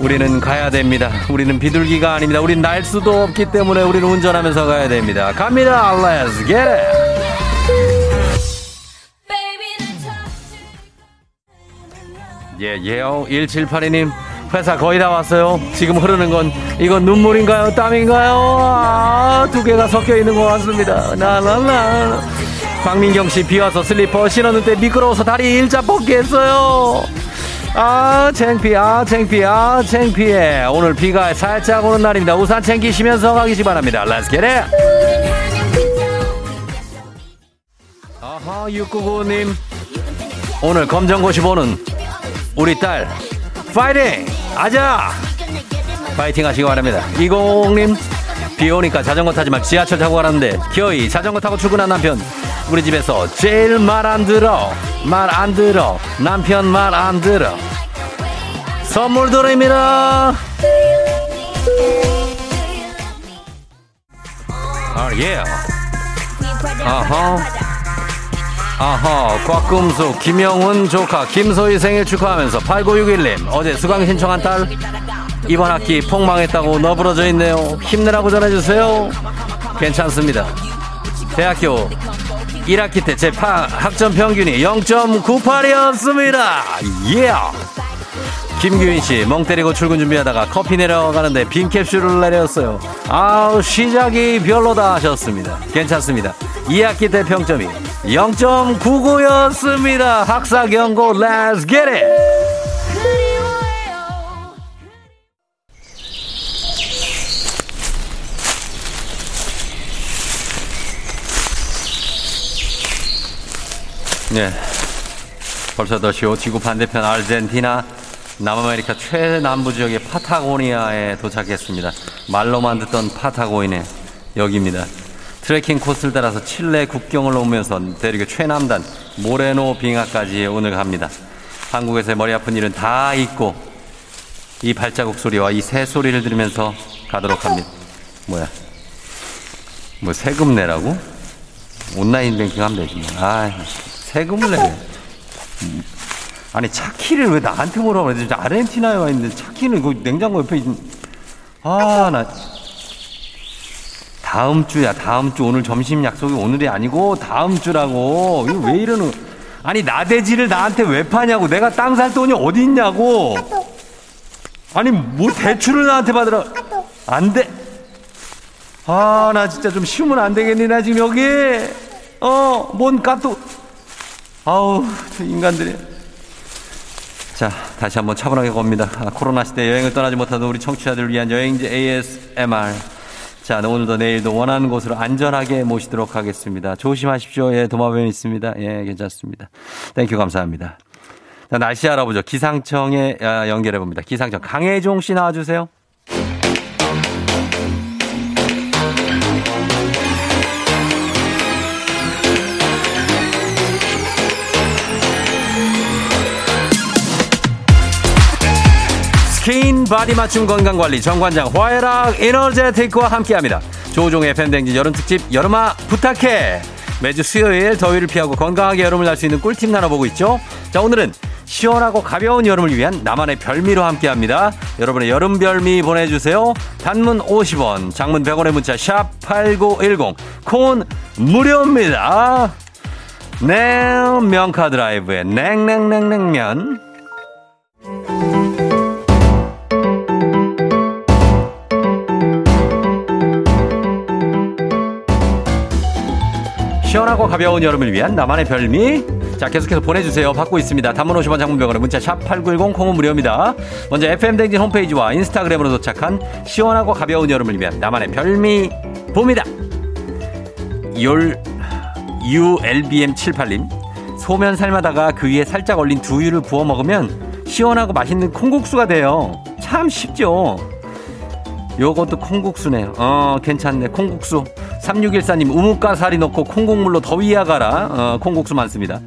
우리는 가야 됩니다. 우리는 비둘기가 아닙니다. 우린 날 수도 없기 때문에 우리는 운전하면서 가야 됩니다. 갑니다. Let's get it 예, 예요. 1782님, 회사 거의 다 왔어요. 지금 흐르는 건, 이건 눈물인가요? 땀인가요? 아, 두 개가 섞여 있는 것 같습니다. 나나나. 박민경 씨, 비 와서 슬리퍼 신었는 데 미끄러워서 다리 일자 뻗기 했어요. 아, 창피, 아, 창피, 아, 창피해. 오늘 비가 살짝 오는 날입니다. 우산 챙기시면서 가기시 바랍니다. Let's get it! 아하, 699님. 오늘 검정고시 보는 우리 딸. 파이팅! 아자! 파이팅 하시기 바랍니다. 20님 비 오니까 자전거 타지 말 지하철 타고 가는데 겨이 자전거 타고 출근한 남편. 우리 집에서 제일 말 안 들어. 말 안 들어. 남편 말 안 들어. 선물 드립니다. 아 예. 아하 아하 꽉금수 김영훈 조카 김소희 생일 축하하면서 8961님 어제 수강 신청한 딸 이번 학기 폭망했다고 너부러져 있네요. 힘내라고 전해주세요. 괜찮습니다. 대학교 1학기 때 제 학점 평균이 0.98이었습니다. 예 김규인 씨, 멍 때리고 출근 준비하다가 커피 내려가는데 빈 캡슐을 내렸어요. 아우, 시작이 별로다 하셨습니다. 괜찮습니다. 2학기 때 평점이 0.99였습니다. 학사 경고, let's get it! 네. 벌써 더쇼 지구 반대편 아르헨티나 남아메리카 최남부 지역의 파타고니아에 도착했습니다. 말로만 듣던 파타고니아 여기입니다. 트레킹 코스를 따라서 칠레 국경을 넘으면서 대륙의 최남단 모레노 빙하까지 오늘 갑니다. 한국에서의 머리 아픈 일은 다 잊고 이 발자국 소리와 이 새 소리를 들으면서 가도록 합니다. 뭐야? 뭐 세금 내라고? 온라인 뱅킹 하면 되지. 뭐. 아, 세금을. 음. 아니 차키를 왜 나한테 뭐라고 그래? 아르헨티나에 와 있는데 차키는 그 냉장고 옆에 있는. 아, 나 다음 주야. 다음 주 오늘 점심 약속이 오늘이 아니고 다음 주라고. 이거 왜 이러는? 아니 나대지를 나한테 왜 파냐고. 내가 땅 살 돈이 어디 있냐고. 아니 뭐 대출을 나한테 받으라. 안 돼. 아, 나 진짜 좀 쉬우면 안 되겠니, 나 지금 여기. 어, 뭔 까또. 아우, 저 인간들이. 자, 다시 한번 차분하게 겁니다. 아, 코로나 시대 여행을 떠나지 못하는 우리 청취자들을 위한 여행지 ASMR. 자, 오늘도 내일도 원하는 곳으로 안전하게 모시도록 하겠습니다. 조심하십시오. 예, 도마뱀 있습니다. 예, 괜찮습니다. Thank you 감사합니다. 자, 날씨 알아보죠. 기상청에 아, 연결해 봅니다. 기상청 강혜종 씨 나와주세요. 바디 맞춤 건강관리 정관장 화해락 에너제틱과 함께합니다. 조우종의 FM대행진 여름특집 여름아 부탁해. 매주 수요일 더위를 피하고 건강하게 여름을 날 수 있는 꿀팁 나눠보고 있죠. 자 오늘은 시원하고 가벼운 여름을 위한 나만의 별미로 함께합니다. 여러분의 여름 별미 보내주세요. 단문 50원, 장문 100원의 문자 샵 #8910 콩은 무료입니다. 명카드라이브의 냉냉냉냉면. 시원하고 가벼운 여름을 위한 나만의 별미. 자, 계속해서 보내주세요. 받고 있습니다. 단문 50원 장문병원의 문자 샵8910 콩은 무료입니다. 먼저 FM댕진 홈페이지와 인스타그램으로 도착한 시원하고 가벼운 여름을 위한 나만의 별미 봅니다. 열, ULBM78님. 소면 삶아다가 그 위에 살짝 얼린 두유를 부어 먹으면 시원하고 맛있는 콩국수가 돼요. 참 쉽죠? 요것도 콩국수네요. 어, 괜찮네. 콩국수. 3614님, 우뭇가 사리 넣고 콩국물로 더위 야 가라. 어, 콩국수 많습니다.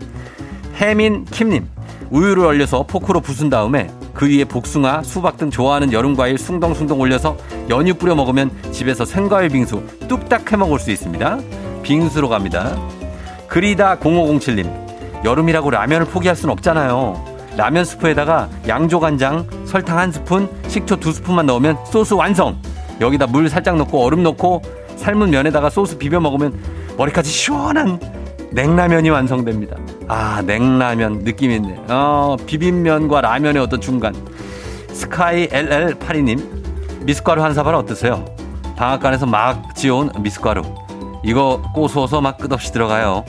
혜민 킴님, 우유를 얼려서 포크로 부순 다음에 그 위에 복숭아, 수박 등 좋아하는 여름과일 숭덩숭덩 올려서 연유 뿌려 먹으면 집에서 생과일 빙수 뚝딱 해 먹을 수 있습니다. 빙수로 갑니다. 그리다 0507님, 여름이라고 라면을 포기할 순 없잖아요. 라면 스프에다가 양조간장, 설탕 한 스푼, 식초 두 스푼만 넣으면 소스 완성. 여기다 물 살짝 넣고 얼음 넣고 삶은 면에다가 소스 비벼 먹으면 머리까지 시원한 냉라면이 완성됩니다. 아, 냉라면 느낌 있네. 어, 비빔면과 라면의 어떤 중간. 스카이 LL82님, 미숫가루 한 사발 어떠세요? 방앗간에서 막 지어온 미숫가루. 이거 고소해서 막 끝없이 들어가요.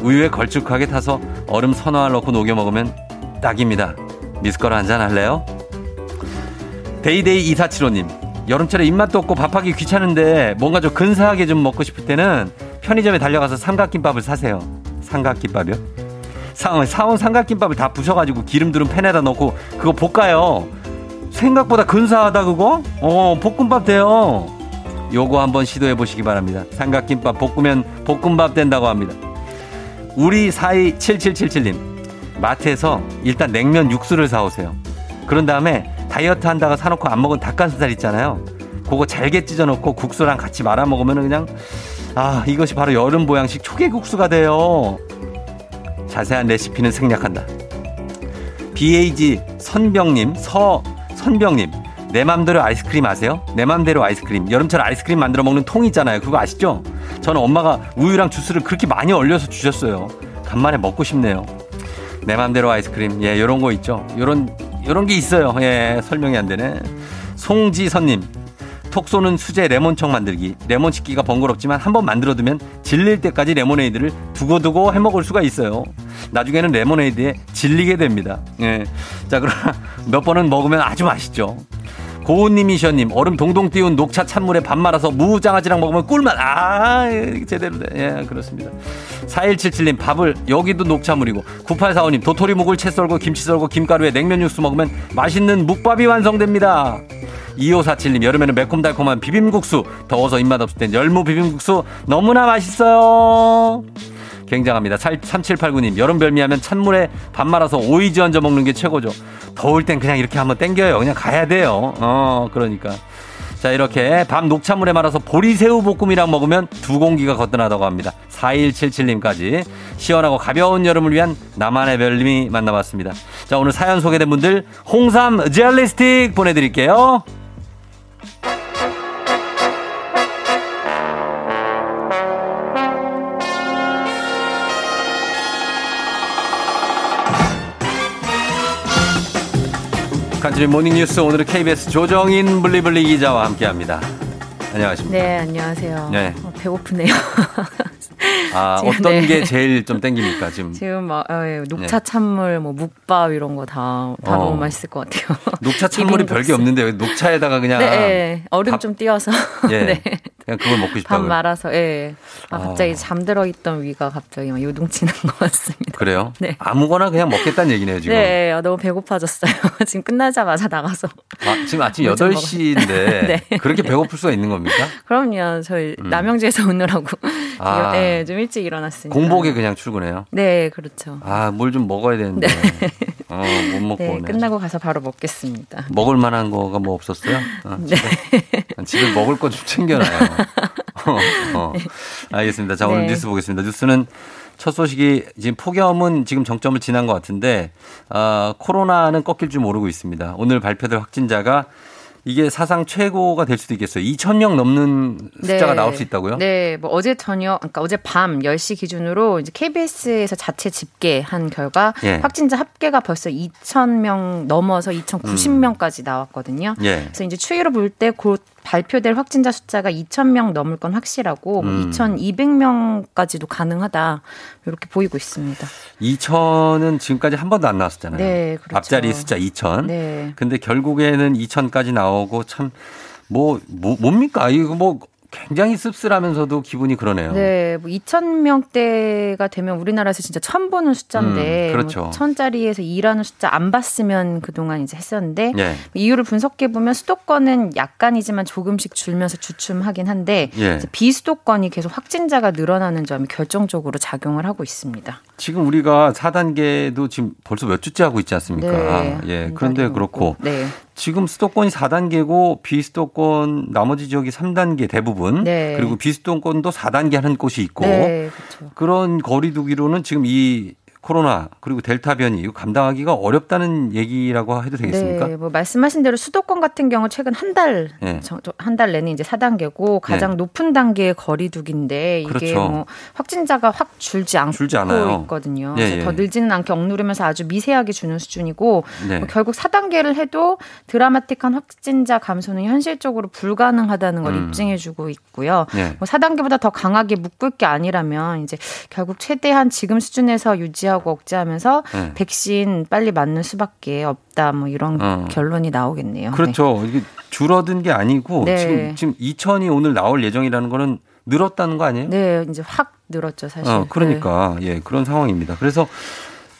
우유에 걸쭉하게 타서 얼음 서너 알 넣고 녹여 먹으면 딱입니다. 미숫가루 한 잔 할래요? 데이데이 2475님. 여름철에 입맛도 없고 밥하기 귀찮은데 뭔가 좀 근사하게 좀 먹고 싶을 때는 편의점에 달려가서 삼각김밥을 사세요. 삼각김밥이요? 사, 사온 삼각김밥을 다 부셔가지고 기름 두른 팬에다 넣고 그거 볶아요. 생각보다 근사하다 그거? 어 볶음밥 돼요. 요거 한번 시도해 보시기 바랍니다. 삼각김밥 볶으면 볶음밥 된다고 합니다. 우리 사이 7777님 마트에서 일단 냉면 육수를 사오세요. 그런 다음에 다이어트 한다가 사놓고 안 먹은 닭가슴살 있잖아요. 그거 잘게 찢어놓고 국수랑 같이 말아 먹으면 그냥 아 이것이 바로 여름 보양식 초계국수가 돼요. 자세한 레시피는 생략한다. BAG 선병님 서 선병님 내 맘대로 아이스크림 아세요? 내 맘대로 아이스크림 여름철 아이스크림 만들어 먹는 통 있잖아요. 그거 아시죠? 저는 엄마가 우유랑 주스를 그렇게 많이 얼려서 주셨어요. 간만에 먹고 싶네요. 내 맘대로 아이스크림 예 요런 거 있죠. 요런 요런 게 있어요. 예 설명이 안 되네. 송지선님 톡 쏘는 수제 레몬청 만들기. 레몬 씻기가 번거롭지만 한번 만들어두면 질릴 때까지 레모네이드를 두고두고 해먹을 수가 있어요. 나중에는 레모네이드에 질리게 됩니다. 예. 자, 그러나 몇 번은 먹으면 아주 맛있죠. 고은님 이셔님, 얼음 동동 띄운 녹차 찬물에 밥 말아서 무장아지랑 먹으면 꿀맛. 아, 제대로 돼. 예, 그렇습니다. 4177님, 밥을, 여기도 녹차물이고. 9845님, 도토리 묵을 채 썰고 김치 썰고 김가루에 냉면 육수 먹으면 맛있는 묵밥이 완성됩니다. 2547님, 여름에는 매콤달콤한 비빔국수. 더워서 입맛 없을 땐 열무 비빔국수 너무나 맛있어요. 굉장합니다. 3789님, 여름 별미하면 찬물에 밥 말아서 오이지 얹어 먹는 게 최고죠. 더울 땐 그냥 이렇게 한번 땡겨요. 그냥 가야 돼요. 어, 그러니까. 자, 이렇게 밤 녹차물에 말아서 보리새우 볶음이랑 먹으면 두 공기가 거뜬하다고 합니다. 4177님까지 시원하고 가벼운 여름을 위한 나만의 별님이 만나봤습니다. 자, 오늘 사연 소개된 분들 홍삼 젤리 스틱 보내드릴게요. 간추린 모닝뉴스 오늘은 KBS 조정인 블리블리 기자와 함께합니다. 안녕하십니까? 네, 안녕하세요. 네. 어, 배고프네요. 아 지금, 어떤 네. 게 제일 좀 땡깁니까 지금? 지금 막 어, 예, 녹차 네. 찬물, 뭐 묵밥 이런 거 다 다 어. 너무 맛있을 것 같아요. 녹차 찬물이. 별게 없는데 왜 녹차에다가 그냥 네, 예. 얼음 밥- 좀 띄워서 예 네. 그냥 그걸 먹고 밥 싶다고요. 말아서 예. 아, 갑자기 아. 잠들어 있던 위가 갑자기 막 요동치는 것 같습니다. 그래요? 네. 아무거나 그냥 먹겠다는 얘기네요 지금. 네, 아, 너무 배고파졌어요. 지금 끝나자마자 나가서. 아, 지금 아침 뭐좀 8시인데 네. 그렇게 배고플 수가 있는 겁니까? 그럼요. 저희 음. 남 양주에서 오느라고 아. 예, 좀 일찍 일어났으니까. 공복에 그냥 출근해요. 네, 그렇죠. 아, 뭘 좀 먹어야 되는데. 어, 못 먹고 네, 오네. 끝나고 가서 바로 먹겠습니다. 먹을 만한 거가 뭐 없었어요? 어, 네. 집에, 집에 먹을 거 좀 챙겨놔요. 어, 어. 알겠습니다. 자, 오늘 네. 뉴스 보겠습니다. 뉴스는 첫 소식이 지금 폭염은 지금 정점을 지난 것 같은데, 아, 코로나는 꺾일 줄 모르고 있습니다. 오늘 발표될 확진자가 이게 사상 최고가 될 수도 있겠어요. 2,000명 넘는 숫자가 네. 나올 수 있다고요? 네, 뭐 어제 저녁, 그러니까 어제 밤 10시 기준으로 이제 KBS에서 자체 집계한 결과 예. 확진자 합계가 벌써 2,000명 넘어서 2,090명까지 나왔거든요. 예. 그래서 이제 추이로 볼 때 곧 발표될 확진자 숫자가 2,000명 넘을 건 확실하고 뭐 음. 2,200명까지도 가능하다 이렇게 보이고 있습니다. 2,000은 지금까지 한 번도 안 나왔었잖아요. 네, 그렇죠. 앞자리 숫자 2,000. 네. 근데 결국에는 2,000까지 나오고 참, 뭐, 뭐 뭡니까? 이거 뭐 굉장히 씁쓸하면서도 기분이 그러네요. 네, 뭐 2,000명대가 되면 우리나라에서 진짜 처음 보는 숫자인데, 음, 그렇죠. 뭐 천짜리에서 2라는 숫자 안 봤으면 그동안 이제 했었는데, 예. 이유를 분석해 보면 수도권은 약간이지만 조금씩 줄면서 주춤하긴 한데, 예. 비수도권이 계속 확진자가 늘어나는 점이 결정적으로 작용을 하고 있습니다. 지금 우리가 4단계도 지금 벌써 몇 주째 하고 있지 않습니까? 네, 예. 한 그런데 그렇고. 네. 지금 수도권이 4단계고 비수도권 나머지 지역이 3단계 대부분. 네. 그리고 비수도권도 4단계 하는 곳이 있고. 네, 그렇죠. 그런 거리두기로는 지금 이 코로나 그리고 델타 변이 이거 감당하기가 어렵다는 얘기라고 해도 되겠습니까? 네, 뭐 말씀하신 대로 수도권 같은 경우 최근 한달 네. 한달 내내 이제 4단계고 가장 네. 높은 단계의 거리두기인데 이게 그렇죠. 뭐 확진자가 확 줄지 않고 줄지. 있거든요. 예, 그래서 예. 더 늘지는 않게 억누르면서 아주 미세하게 주는 수준이고 네. 뭐 결국 4단계를 해도 드라마틱한 확진자 감소는 현실적으로 불가능하다는 걸 음. 입증해주고 있고요. 네. 뭐 4단계보다 더 강하게 묶을 게 아니라면 이제 결국 최대한 지금 수준에서 유지하 고 억제하면서 네. 백신 빨리 맞는 수밖에 없다. 뭐 이런 어. 결론이 나오겠네요. 그렇죠. 이게 줄어든 게 아니고 네. 지금 지금 2천이 오늘 나올 예정이라는 거는 늘었다는 거 아니에요? 네, 네, 이제 확 늘었죠 사실. 네. 어, 그러니까 예 그런 상황입니다. 그래서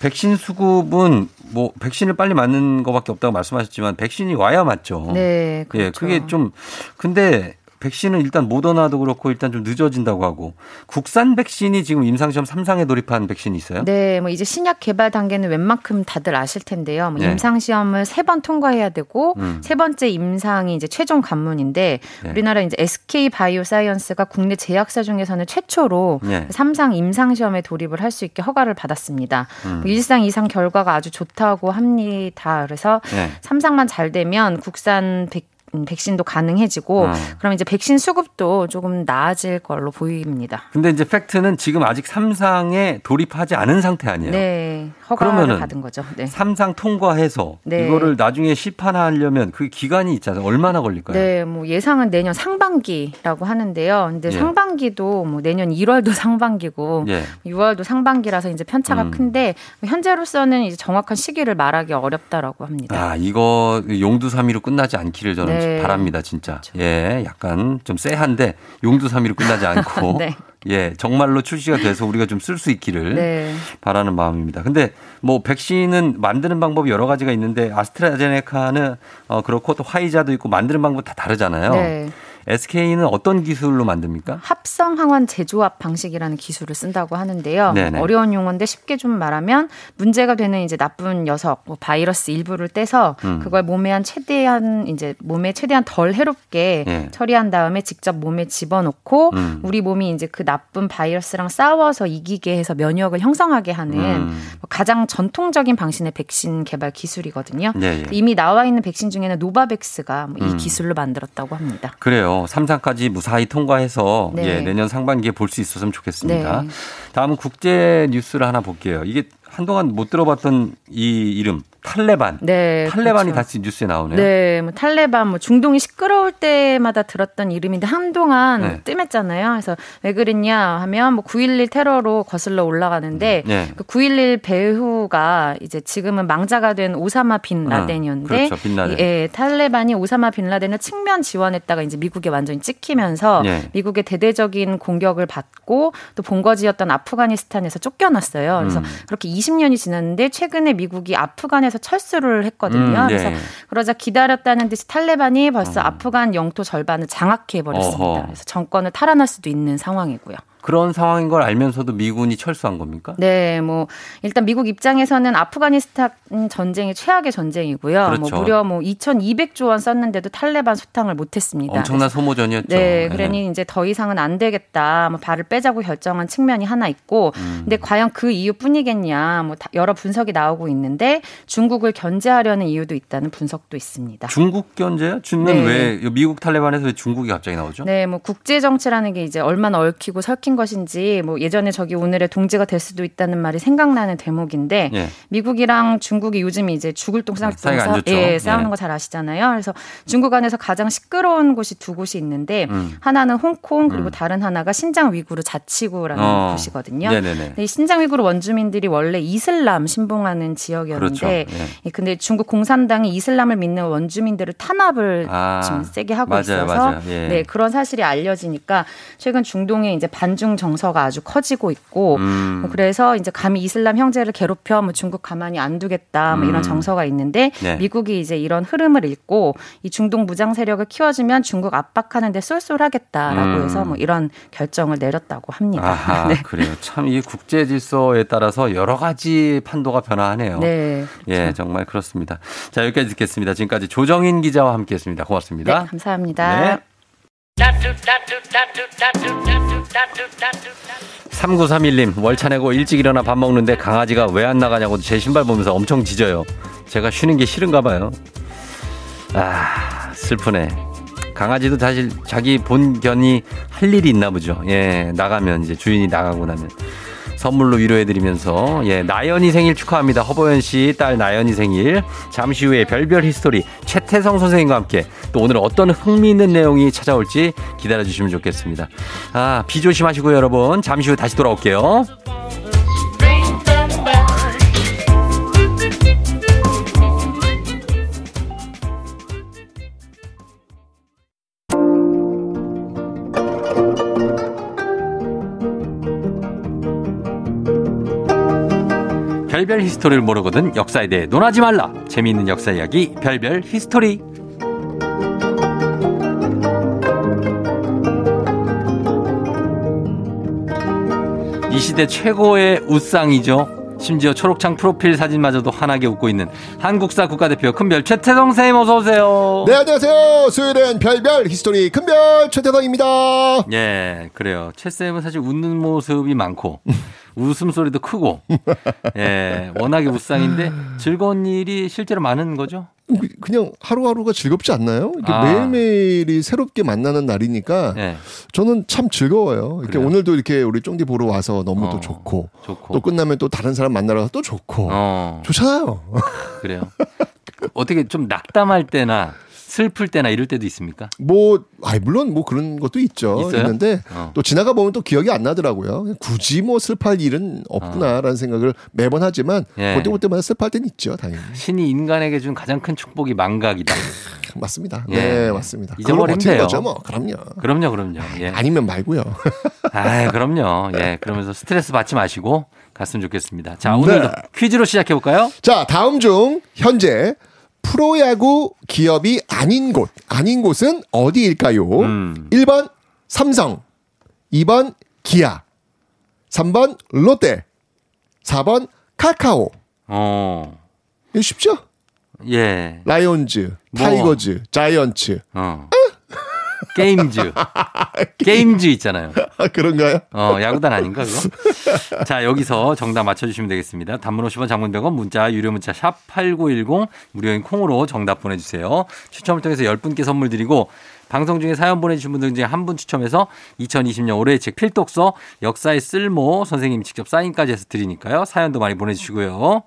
백신 수급은 뭐 백신을 빨리 맞는 것밖에 없다고 말씀하셨지만 백신이 와야 맞죠. 네, 네 그렇죠. 예, 그게 좀 근데 백신은 일단 모더나도 그렇고 일단 좀 늦어진다고 하고 국산 백신이 지금 임상시험 3상에 돌입한 백신이 있어요? 네, 뭐 이제 신약 개발 단계는 웬만큼 다들 아실 텐데요. 뭐 네. 임상 시험을 세 번 통과해야 되고 음. 세 번째 임상이 이제 최종 관문인데 네. 우리나라 이제 SK 바이오사이언스가 국내 제약사 중에서는 최초로 네. 삼상 임상 시험에 돌입을 할 수 있게 허가를 받았습니다. 음. 뭐 일상 이상 결과가 아주 좋다고 합니다. 그래서 네. 삼상만 잘 되면 국산 백 음, 백신도 가능해지고 어. 그럼 이제 백신 수급도 조금 나아질 걸로 보입니다. 근데 이제 팩트는 지금 아직 3상에 돌입하지 않은 상태 아니에요? 네, 허가를 그러면은 받은 거죠. 네. 3상 통과해서 네. 이거를 나중에 시판하려면 그 기간이 있잖아요. 얼마나 걸릴까요? 네, 뭐 예상은 내년 상반기라고 하는데요. 근데 예. 상반기도 뭐 내년 1월도 상반기고 예. 6월도 상반기라서 이제 편차가 음. 큰데 현재로서는 이제 정확한 시기를 말하기 어렵다라고 합니다. 아, 이거 용두사미로 끝나지 않기를 저는 네. 네. 바랍니다, 진짜. 예, 약간 좀 쎄한데 용두삼이로 끝나지 않고 네. 예, 정말로 출시가 돼서 우리가 좀 쓸 수 있기를 네. 바라는 마음입니다. 근데 뭐 백신은 만드는 방법이 여러 가지가 있는데 아스트라제네카는 어 그렇고 또 화이자도 있고 만드는 방법 다 다르잖아요. 네. SK는 어떤 기술로 만듭니까? 합성 항원 재조합 방식이라는 기술을 쓴다고 하는데요. 네네. 어려운 용어인데 쉽게 좀 말하면 문제가 되는 이제 나쁜 녀석, 뭐 바이러스 일부를 떼서 음. 그걸 몸에 한 최대한 이제 몸에 최대한 덜 해롭게 예. 처리한 다음에 직접 몸에 집어넣고 음. 우리 몸이 이제 그 나쁜 바이러스랑 싸워서 이기게 해서 면역을 형성하게 하는 음. 뭐 가장 전통적인 방식의 백신 개발 기술이거든요. 예, 예. 이미 나와 있는 백신 중에는 노바백스가 뭐이 음. 기술로 만들었다고 합니다. 그래요. 3상까지 무사히 통과해서 네. 예, 내년 상반기에 볼 수 있었으면 좋겠습니다. 네. 다음은 국제 뉴스를 하나 볼게요. 이게 한동안 못 들어봤던 이 이름 탈레반. 네, 탈레반이 그렇죠. 다시 뉴스에 나오네요. 네, 뭐 탈레반, 뭐 중동이 시끄러울 때마다 들었던 이름인데 한동안 네. 뜸했잖아요. 그래서 왜 그랬냐 하면 뭐 9.11 테러로 거슬러 올라가는데 네. 그9.11 배후가 이제 지금은 망자가 된 오사마 빈 어, 라덴이었는데 그렇죠, 빈 라덴. 예, 탈레반이 오사마 빈 라덴을 측면 지원했다가 이제 미국에 완전히 찍히면서 네. 미국의 대대적인 공격을 받고 또 본거지였던 아프가니스탄에서 쫓겨났어요. 그래서 음. 그렇게 20년이 지났는데 최근에 미국이 아프간에 서 철수를 했거든요. 음, 네. 그래서 그러자 기다렸다는 듯이 탈레반이 벌써 아프간 영토 절반을 장악해 버렸습니다. 그래서 정권을 탈환할 수도 있는 상황이고요. 그런 상황인 걸 알면서도 미군이 철수한 겁니까? 네, 뭐 일단 미국 입장에서는 아프가니스탄 전쟁이 최악의 전쟁이고요. 그렇죠. 뭐 무려 뭐 2,200조 원 썼는데도 탈레반 소탕을 못했습니다. 엄청난 소모전이었죠. 네, 그러니 이제 더 이상은 안 되겠다. 뭐 발을 빼자고 결정한 측면이 하나 있고, 음. 근데 과연 그 이유뿐이겠냐? 뭐 다- 여러 분석이 나오고 있는데 중국을 견제하려는 이유도 있다는 분석도 있습니다. 중국 견제요? 주는 네. 왜 미국 탈레반에서 왜 중국이 갑자기 나오죠? 네, 뭐 국제 정치라는 게 이제 얼마나 얽히고 설킨 것인지 뭐 예전에 저기 오늘의 동지가 될 수도 있다는 말이 생각나는 대목인데 예. 미국이랑 중국이 요즘 이제 죽을 똥쌀 사이가 안 좋죠. 예, 싸우는 예. 거잘 아시잖아요. 그래서 중국 안에서 가장 시끄러운 곳이 두 곳이 있는데 음. 하나는 홍콩 그리고 음. 다른 하나가 신장 위구르 자치구라는 어. 곳이거든요. 네네네. 근데 이 신장 위구르 원주민들이 원래 이슬람 신봉하는 지역이었는데 그렇죠. 예. 이 근데 중국 공산당이 이슬람을 믿는 원주민들을 탄압을 아, 지금 세게 하고 맞아요, 있어서 맞아요. 예. 네 그런 사실이 알려지니까 최근 중동에 이제 반중 정서가 아주 커지고 있고 음. 뭐 그래서 이제 감히 이슬람 형제를 괴롭혀 뭐 중국 가만히 안 두겠다 뭐 음. 이런 정서가 있는데 네. 미국이 이제 이런 흐름을 읽고 이 중동 무장 세력을 키워주면 중국 압박하는데 쏠쏠하겠다라고 음. 해서 뭐 이런 결정을 내렸다고 합니다. 아하, 네. 그래요. 참 이 국제 질서에 따라서 여러 가지 판도가 변화하네요. 네. 예, 정말 그렇습니다. 자, 여기까지 듣겠습니다. 지금까지 조정인 기자와 함께 했습니다. 고맙습니다. 네, 감사합니다. 네. 3931님, 월차 내고 일찍 일어나 밥 먹는데 강아지가 왜 안 나가냐고 제 신발 보면서 엄청 짖어요. 제가 쉬는 게 싫은가 봐요. 아, 슬프네. 강아지도 사실 자기 본견이 할 일이 있나 보죠. 예, 나가면 이제 주인이 나가고 나면. 선물로 위로해드리면서, 예, 나연이 생일 축하합니다. 허보연 씨 딸 나연이 생일. 잠시 후에 별별 히스토리 최태성 선생님과 함께 또 오늘 어떤 흥미있는 내용이 찾아올지 기다려주시면 좋겠습니다. 아, 비 조심하시고요, 여러분. 잠시 후 다시 돌아올게요. 별별 히스토리를 모르거든 역사에 대해 논하지 말라. 재미있는 역사 이야기 별별 히스토리. 이 시대 최고의 웃상이죠. 심지어 초록창 프로필 사진마저도 환하게 웃고 있는 한국사 국가대표 큰별 최태성 선생님 어서 오세요. 네, 안녕하세요. 수요일엔 별별 히스토리 큰별 최태성입니다. 예, 그래요. 최 쌤은 사실 웃는 모습이 많고 웃음소리도 크고 예, 워낙에 웃상인데 즐거운 일이 실제로 많은 거죠? 그냥 하루하루가 즐겁지 않나요? 아. 매일매일이 새롭게 만나는 날이니까 예. 저는 참 즐거워요. 이렇게 그래요? 오늘도 이렇게 우리 쫑디 보러 와서 너무 어, 또 좋고, 좋고. 또 끝나면 또 다른 사람 만나러 또 좋고 어. 좋잖아요. 그래요. 어떻게 좀 낙담할 때나 슬플 때나 이럴 때도 있습니까? 뭐, 아, 물론 뭐 그런 것도 있죠. 있어요? 있는데 어. 또 지나가 보면 또 기억이 안 나더라고요. 굳이 뭐 슬퍼할 일은 없구나라는 생각을 매번 하지만 어. 예. 그때 그때마다 슬퍼할 때는 있죠, 당연히. 신이 인간에게 준 가장 큰 축복이 망각이다. 맞습니다. 예. 네, 맞습니다. 돼요. 거죠, 뭐. 그럼요. 그럼요, 그럼요. 예. 아니면 말고요. 아, 그럼요. 예, 그러면서 스트레스 받지 마시고 갔으면 좋겠습니다. 자, 네. 오늘도 퀴즈로 시작해 볼까요? 자, 다음 중 현재 프로야구 기업이 아닌 곳, 아닌 곳은 어디일까요? 음. 1번 삼성, 2번 기아, 3번 롯데, 4번 카카오. 어, 쉽죠? 예. 라이온즈, 뭐. 타이거즈, 자이언츠. 어. 게임즈. 게임즈 있잖아요. 아, 그런가요? 어, 야구단 아닌가, 그거? 자, 여기서 정답 맞춰주시면 되겠습니다. 단문 50원, 장문 100원, 문자, 유료 문자, 샵 8910, 무료인 콩으로 정답 보내주세요. 추첨을 통해서 10분께 선물 드리고, 방송 중에 사연 보내주신 분들 중에 한 분 추첨해서 2020년 올해의 책 필독서 역사의 쓸모 선생님이 직접 사인까지 해서 드리니까요. 사연도 많이 보내주시고요.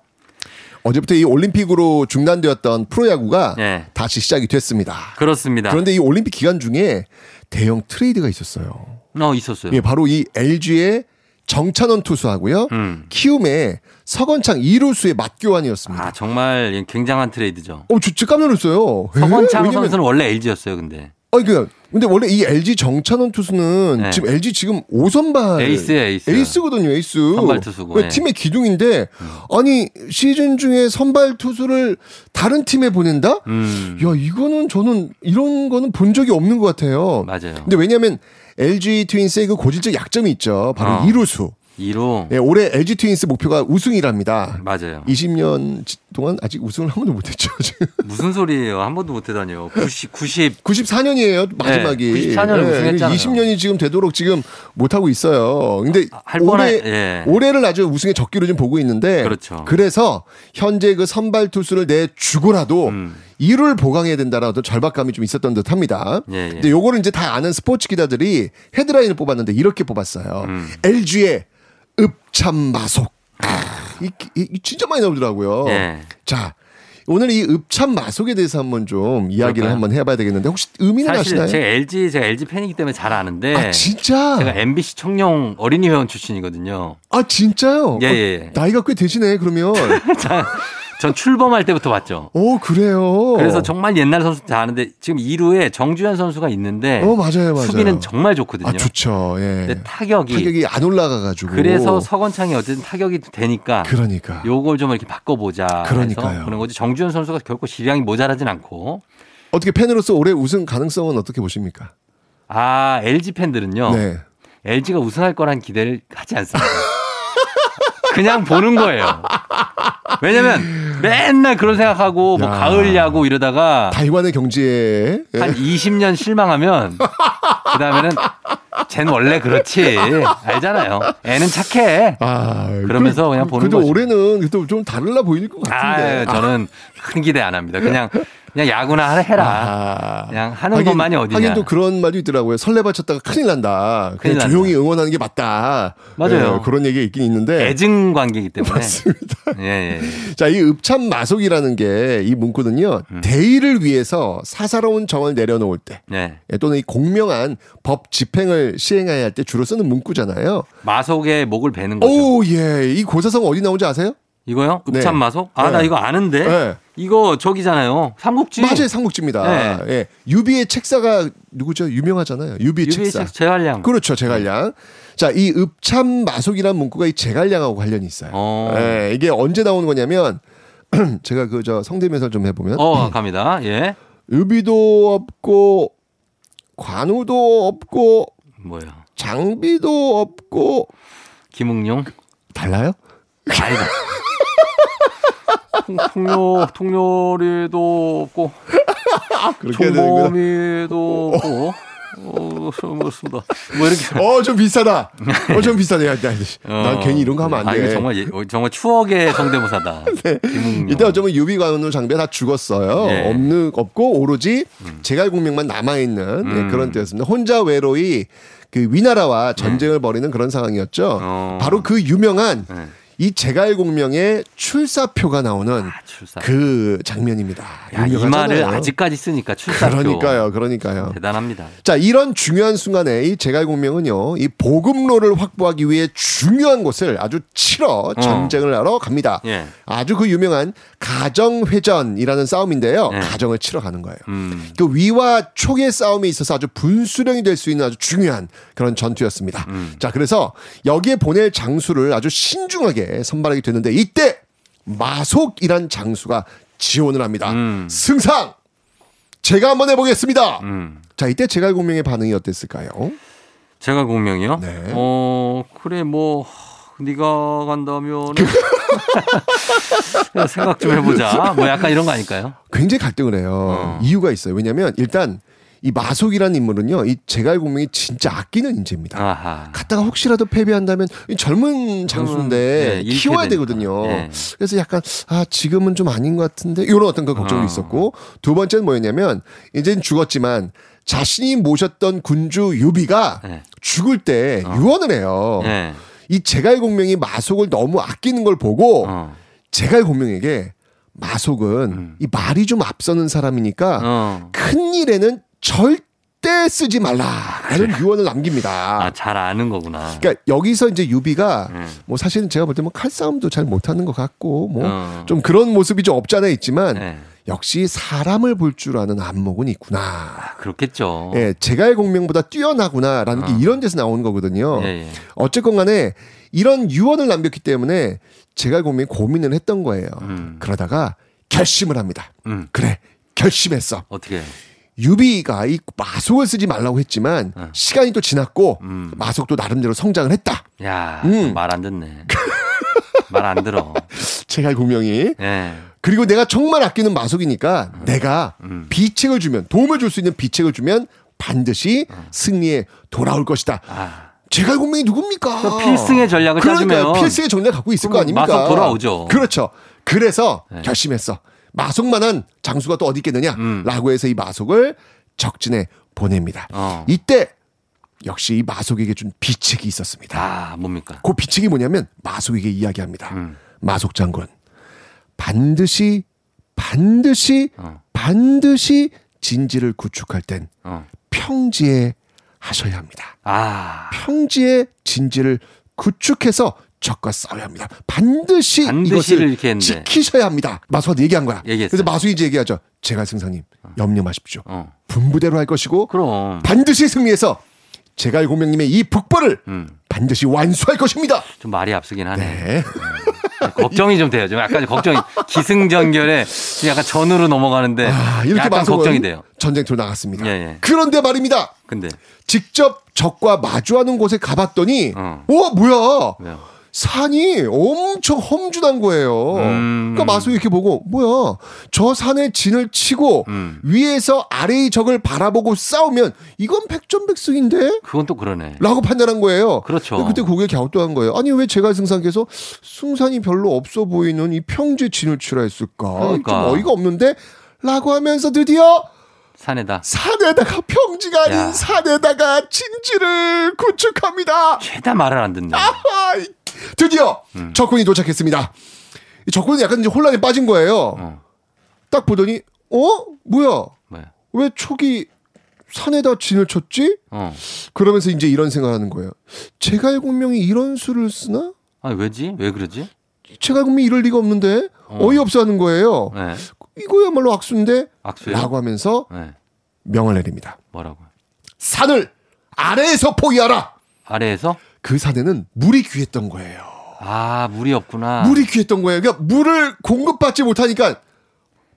어제부터 이 올림픽으로 중단되었던 프로야구가 예. 다시 시작이 됐습니다. 그렇습니다. 그런데 이 올림픽 기간 중에 대형 트레이드가 있었어요. 어, 있었어요. 예, 바로 이 LG의 정찬원 투수하고요. 음. 키움의 서건창 2루수의 맞교환이었습니다. 아, 정말 굉장한 트레이드죠. 어, 저, 진짜 깜짝 놀랐어요. 서건창 왜냐면- 선수는 원래 LG였어요, 근데. 아니, 그, 근데 원래 이 LG 정찬헌 투수는 네. 지금 LG 지금 5선발. 에이스예요, 에이스. 에이스거든요, 에이스. 선발 투수고, 그 네. 팀의 기둥인데, 아니, 시즌 중에 선발 투수를 다른 팀에 보낸다? 음. 야, 이거는 저는 이런 거는 본 적이 없는 것 같아요. 맞아요. 근데 왜냐면 LG 트윈스의 그 고질적 약점이 있죠. 바로 어. 이루수. 2루. 예, 올해 LG 트윈스 목표가 우승이랍니다. 맞아요. 20년 동안 아직 우승을 한 번도 못했죠. 지금. 무슨 소리예요? 한 번도 못 해다녀. 90, 90. 94년이에요 마지막이. 네, 94년에 우승했잖아요. 20년이 지금 되도록 지금 못 하고 있어요. 근데 할 올해 예. 올해를 아주 우승의 적기로 좀 보고 있는데. 그렇죠. 래서 현재 그 선발 투수를 내 주고라도 음. 이를 보강해야 된다라는 어떤 절박감이 좀 있었던 듯 합니다. 예, 예. 근데 요거를 이제 다 아는 스포츠 기자들이 헤드라인을 뽑았는데 이렇게 뽑았어요. 음. LG의 읍참마속. 아, 이, 이- 이 진짜 많이 나오더라고요. 예. 자, 오늘 이 읍참 마속에 대해서 한번 좀 이야기를 그럴까요? 한번 해봐야 되겠는데 혹시 의미는 사실 아시나요? 제가 LG 제가 LG 팬이기 때문에 잘 아는데. 아 진짜? 제가 MBC 청룡 어린이 회원 출신이거든요. 아 진짜요? 예, 어, 예. 나이가 꽤 되시네 그러면. 자, 전 출범할 때부터 봤죠. 오 그래요. 그래서 정말 옛날 선수 다 아는데 지금 2루에 정주현 선수가 있는데 어 맞아요 맞아요. 수비는 정말 좋거든요. 아 좋죠. 예. 근데 타격이, 타격이 안 올라가 가지고. 그래서 서건창이 어쨌든 타격이 되니까 그러니까. 요걸 좀 이렇게 바꿔 보자. 그러니까요. 해서 그런 거지. 정주현 선수가 결코 질량이 모자라진 않고 어떻게 팬으로서 올해 우승 가능성은 어떻게 보십니까? 아 LG 팬들은요. 네. LG가 우승할 거란 기대를 하지 않습니다. 그냥 보는 거예요. 왜냐면 맨날 그런 생각하고 뭐 야. 가을 야구 이러다가 달관의 경지에 예. 한 20년 실망하면 그 다음에는 쟤는 원래 그렇지 알잖아요. 애는 착해. 아, 그러면서 그냥 보는 근데 거죠. 올해는 그래도 좀 다르려 보일 것 같은데. 아, 저는 큰 기대 안 합니다. 그냥 그냥 야구나 해라. 아. 그냥 하는 하긴, 것만이 어디냐. 하긴 또 그런 말도 있더라고요. 설레 바쳤다가 큰일 난다. 그냥 큰일 난다. 조용히 응원하는 게 맞다. 맞아요. 예, 그런 얘기가 있긴 있는데. 애증 관계이기 때문에. 맞습니다. 예, 예. 자, 이 읍참 마속이라는 게 이 문구는요. 음. 대의를 위해서 사사로운 정을 내려놓을 때 네. 예, 또는 이 공명한 법 집행을 시행해야 할 때 주로 쓰는 문구잖아요. 마속의 목을 베는 거죠. 오, 예. 이 고사성 어디 나오는지 아세요? 이거요? 네. 읍참 마속? 아, 나 네. 이거 아는데. 네. 이거 저기잖아요. 삼국지. 맞아요, 삼국지입니다. 네. 예. 유비의 책사가 누구죠? 유명하잖아요. 유비의 유비 책사. 책 제갈량. 그렇죠, 제갈량. 자, 이 읍참 마속이라는 문구가 이 제갈량하고 관련이 있어요. 어. 예, 이게 언제 나오는 거냐면 제가 그 저 성대면서 좀 해보면 어, 갑니다. 예. 유비도 없고 관우도 없고 뭐야. 장비도 없고 김웅룡. 달라요? 아니다. 통- 통료, 통료리도 없고, 되는구나. 총범위도 없고, 어, 그렇습니다. 뭐 이렇게. 어, 좀 비싸다. 어, 좀 비싸네. 야, 야, 난 어. 괜히 이런 거 하면 안 아, 돼. 이거 정말, 예- 어, 정말 추억의 성대모사다. 김웅룡. 이때 어쩌면 유비 관우 장비가 다 죽었어요. 예. 없는 없고 오로지 제갈공명만 남아 있는 음. 그런 때였습니다. 혼자 외로이 그 위나라와 전쟁을 벌이는 그런 상황이었죠. 어. 바로 그 유명한 네. 이 제갈공명의 출사표가 나오는 그 장면입니다. 야, 이. 말을 아직까지 쓰니까 출사표. 그러니까요, 그러니까요. 대단합니다. 자, 이런 중요한 순간에 이 제갈공명은요, 이 보급로를 확보하기 위해 중요한 곳을 아주 치러 전쟁을 하러 갑니다. 어. 예. 아주 그 유명한 가정회전이라는 싸움인데요. 예. 가정을 치러 가는 거예요. 음. 그 위와 촉의 싸움에 있어서 아주 분수령이 될 수 있는 아주 중요한 그런 전투였습니다. 음. 자, 그래서 여기에 보낼 장수를 아주 신중하게 선발하게 됐는데 이때 마속이란 장수가 지원을 합니다. 음. 승상! 제가 한번 해보겠습니다. 음. 자, 이때 제갈 공명의 반응이 어땠을까요? 제가 공명이요? 네. 어 그래 뭐 네가 간다면 생각 좀 해보자. 뭐 약간 이런 거 아닐까요? 굉장히 갈등을 해요. 어. 이유가 있어요. 왜냐하면 일단 이 마속이라는 인물은요, 이 제갈 공명이 진짜 아끼는 인재입니다. 아하. 갔다가 혹시라도 패배한다면 이 젊은 장수인데 예, 잃게 키워야. 되거든요. 예. 그래서 약간 아 지금은 좀 아닌 것 같은데 이런 어떤 그 걱정도 어. 있었고 두 번째는 뭐였냐면 이제는 죽었지만 자신이 모셨던 군주 유비가 예. 죽을 때 유언을 해요. 예. 이 제갈 공명이 마속을 너무 아끼는 걸 보고 어. 제갈 공명에게 마속은 음. 이 말이 좀 앞서는 사람이니까 어. 큰 일에는 절대 쓰지 말라라는 유언을 남깁니다. 아, 잘 아는 거구나. 그러니까 여기서 이제 유비가 음. 뭐 사실은 제가 볼 때 뭐 칼싸움도 잘 못하는 것 같고 뭐 어. 좀 그런 모습이 좀 없잖아 있지만 예. 역시 사람을 볼 줄 아는 안목은 있구나. 아, 그렇겠죠. 예, 제갈 공명보다 뛰어나구나라는 게 어. 이런 데서 나오는 거거든요. 예, 예. 어쨌건 간에 이런 유언을 남겼기 때문에 제갈 공명이 고민을 했던 거예요. 음. 그러다가 결심을 합니다. 음. 그래, 결심했어. 어떻게? 유비가 이 마속을 쓰지 말라고 했지만 어. 시간이 또 지났고 음. 마속도 나름대로 성장을 했다. 야, 음. 말안 듣네. 말 안 들어. 제갈공명이 예. 그리고 내가 정말 아끼는 마속이니까 내가 음. 비책을 주면 도움을 줄 수 있는 비책을 주면 반드시 승리에 돌아올 것이다. 어. 아, 제갈 공명이 누굽니까? 그 필승의 전략을 그러니까요. 짜주면 필승의 전략 갖고 있을 거 아닙니까? 마속 돌아오죠. 그렇죠. 그래서 네. 결심했어. 마속만한 장수가 또 어디 있겠느냐? 음. 라고 해서 이 마속을 적진에 보냅니다. 어. 이때 역시 이 마속에게 준 비책이 있었습니다. 아, 뭡니까? 그 비책이 뭐냐면 마속에게 이야기합니다. 음. 마속 장군 반드시 반드시 어. 반드시 진지를 구축할 땐 어. 평지에 하셔야 합니다. 아, 평지에 진지를 구축해서 적과 싸워야 합니다. 반드시, 반드시를 이것을. 지키셔야 합니다. 마수한테 얘기한 거야. 얘기했어요. 그래서 마수 이제 얘기하죠. 제가 승상님 염려 마십시오. 어. 분부대로 할 것이고 그럼. 반드시 승리해서 제갈 공명님의 이 북벌을 음. 반드시 완수할 것입니다. 좀 말이 앞서긴 하네. 네. 걱정이 좀 돼요. 좀 약간 걱정이 기승전결에 좀 약간 전으로 넘어가는데 아, 이렇게 약간 걱정이 돼요. 전쟁터로 나갔습니다. 예, 예. 그런데 말입니다. 근데 직접 적과 마주하는 곳에 가봤더니 어. 와 뭐야 왜요? 산이 엄청 험준한 거예요. 음. 그러니까 마수 이렇게 보고 뭐야 저 산에 진을 치고 음. 위에서 아래의 적을 바라보고 싸우면 이건 백전백승인데? 그건 또 그러네. 라고 판단한 거예요. 그렇죠. 그때 고개 갸우뚱한 거예요. 아니 왜 제가 승상께서 승산이 별로 없어 보이는 이 평지에 진을 치라 했을까? 그러니까. 좀 어이가 없는데? 라고 하면서 드디어 산에다 산에다가 평지가 아닌 야. 산에다가 진지를 구축합니다. 죄다 말을 안 듣네. 아이, 드디어 음. 적군이 도착했습니다. 이 적군은 약간 이제 혼란에 빠진 거예요. 어. 딱 보더니 어 뭐야 뭐야? 왜 촉이 산에다 진을 쳤지? 어. 그러면서 이제 이런 생각하는 거예요. 제갈공명이 이런 수를 쓰나? 아니 왜지? 왜 그러지? 제갈공명이 이럴 리가 없는데 어. 어. 이없어 하는 거예요. 네. 이거야말로 악수인데 악수요? 라고 하면서 네. 명을 내립니다. 뭐라고? 산을 아래에서 포위하라. 아래에서? 그 산에는 물이 귀했던 거예요. 아 물이 없구나. 물이 귀했던 거예요. 그러니까 물을 공급받지 못하니까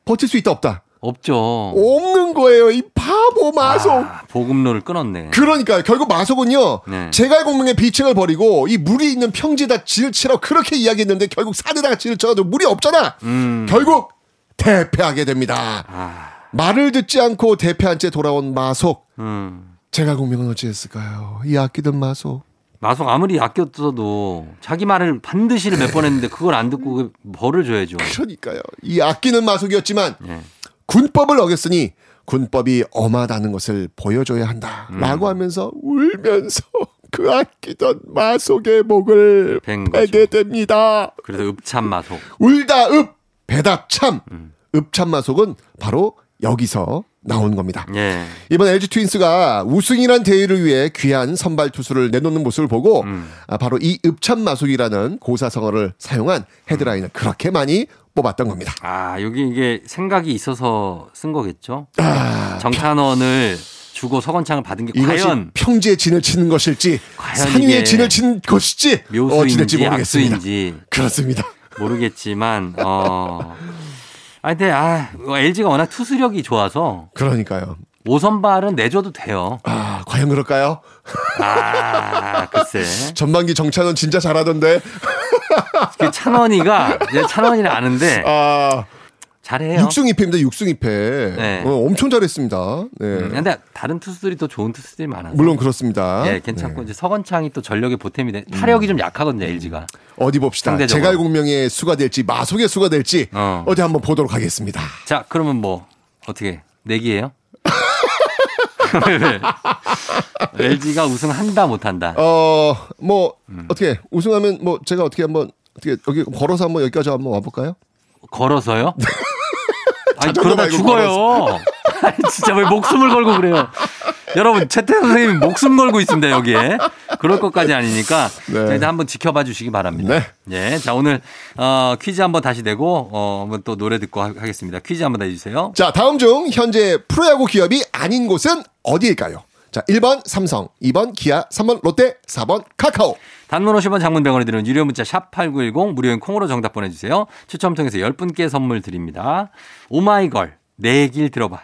버틸 수 있다 없다. 없죠. 없는 거예요. 이 바보 마속. 아, 보급로를 끊었네. 그러니까 결국 마속은요. 네. 제갈공명의 비책을 버리고 이 물이 있는 평지에다 진을 치라고 그렇게 이야기했는데 결국 산에다가 진을 쳐가지고 물이 없잖아. 음. 결국 대패하게 됩니다. 아, 말을 듣지 않고 대패한 채 돌아온 마속. 음. 제갈공명은 어찌했을까요? 이 아끼던 마속. 마속 아무리 아꼈어도 자기 말을 반드시를 몇번 했는데 그걸 안 듣고 그 벌을 줘야죠. 그러니까요. 이 아끼는 마속이었지만 예. 군법을 어겼으니 군법이 엄하다는 것을 보여줘야 한다. 음. 라고 하면서 울면서 그 아끼던 마속의 목을. 베게 됩니다. 그래서 읍참 마속. 울다 읍 배답 참 음. 읍참 마속은 바로 여기서 나온 겁니다. 예. 이번 LG 트윈스가 우승이란 대회를 위해 귀한 선발 투수를 내놓는 모습을 보고 음. 아, 바로 이 읍참 마속이라는 고사성어를 사용한 헤드라인을 그렇게 많이 뽑았던 겁니다. 아, 여기 이게 생각이 있어서 쓴 거겠죠? 아, 정찬원을 주고 서건창을 받은 게 과연 평지의 진을 치는 것일지 과연 산 이게 위의 진을 치는 것일지 묘수인지 모르겠습니다. 악수인지 그렇습니다. 모르겠지만 어. 아 근데 아 LG가 워낙 투수력이 좋아서 그러니까요. 5선발은 내줘도 돼요. 아, 과연 그럴까요? 아 글쎄. 전반기 정찬원 진짜 잘하던데. 그 찬원이가 이제 찬원이를 아는데 아, 잘해요. 6승 2패입니다. 6승 2패. 네. 어, 엄청 잘했습니다. 네. 음, 근데 다른 투수들이 또 좋은 투수들이 많아서. 물론 그렇습니다. 예, 괜찮고 네. 이제 서건창이 또 전력의 보탬이 돼. 타력이 좀 약하거든요, LG가. 어디 봅시다. 상대적으로. 제갈공명의 수가 될지 마속의 수가 될지 어. 어. 디 한번 보도록 하겠습니다. 자, 그러면 뭐 어떻게 내기예요? LG가 우승한다 못한다. 어, 뭐 음. 어떻게 우승하면 뭐 제가 어떻게 한번 어떻게 여기 걸어서 한번 여기까지 한번 와볼까요? 걸어서요? 아니 그러다 죽어요. 아니, 진짜 왜 목숨을 걸고 그래요? 여러분 최태 선생님 목숨 걸고 있습니다 여기에. 그럴 것까지 아니니까 네. 자, 일단 한번 지켜봐 주시기 바랍니다. 네. 예, 자 오늘 어, 퀴즈 한번 다시 내고 어, 한번 또 노래 듣고 하- 하겠습니다. 퀴즈 한번 내주세요. 자, 다음 중 현재 프로야구 기업이 아닌 곳은 어디일까요? 자, 1번 삼성, 2번 기아, 3번 롯데, 4번 카카오. 단문 50원 장문 100원이 드는 유료 문자 샵 8910 무료인 콩으로 정답 보내주세요. 추첨 통해서 10분께 선물 드립니다. 오마이걸 내 얘길 들어봐.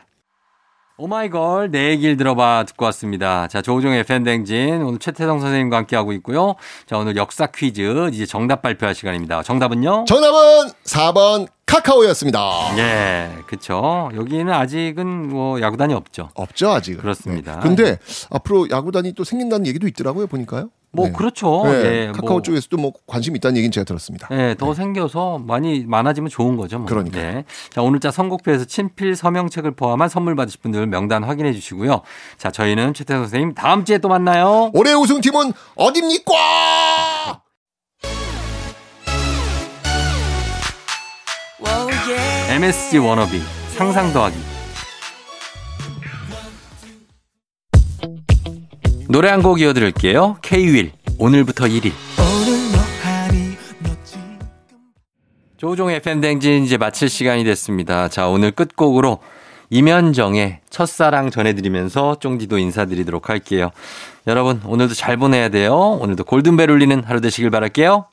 오마이걸 내 얘길 들어봐 듣고 왔습니다. 자 조우종의 팬댕진 오늘 최태성 선생님과 함께하고 있고요. 자 오늘 역사 퀴즈 이제 정답 발표할 시간입니다. 정답은요? 정답은 4번 카카오였습니다. 예, 그쵸. 여기는 아직은 뭐 야구단이 없죠. 없죠, 아직. 그렇습니다. 근데 앞으로 야구단이 또 생긴다는 얘기도 있더라고요, 보니까요. 뭐 네. 그렇죠. 네, 예, 카카오 뭐. 쪽에서도 뭐 관심 있다는 얘기는 제가 들었습니다. 네, 더 생겨서 많이 많아지면 좋은 거죠. 뭐. 그러니까요. 네. 자, 오늘자 선곡표에서 친필 서명책을 포함한 선물 받으실 분들 명단 확인해 주시고요. 자, 저희는 최태성 선생님 다음 주에 또 만나요. 올해 우승팀은 어딥니까? MSG 워너비 상상 더하기. 노래 한 곡 이어드릴게요. K-윌 오늘부터 1일. 조종의 팬댕진 이제 마칠 시간이 됐습니다. 자, 오늘 끝곡으로 이면정의 첫사랑 전해드리면서 쫑디도 인사드리도록 할게요. 여러분, 오늘도 잘 보내야 돼요. 오늘도 골든벨 울리는 하루 되시길 바랄게요.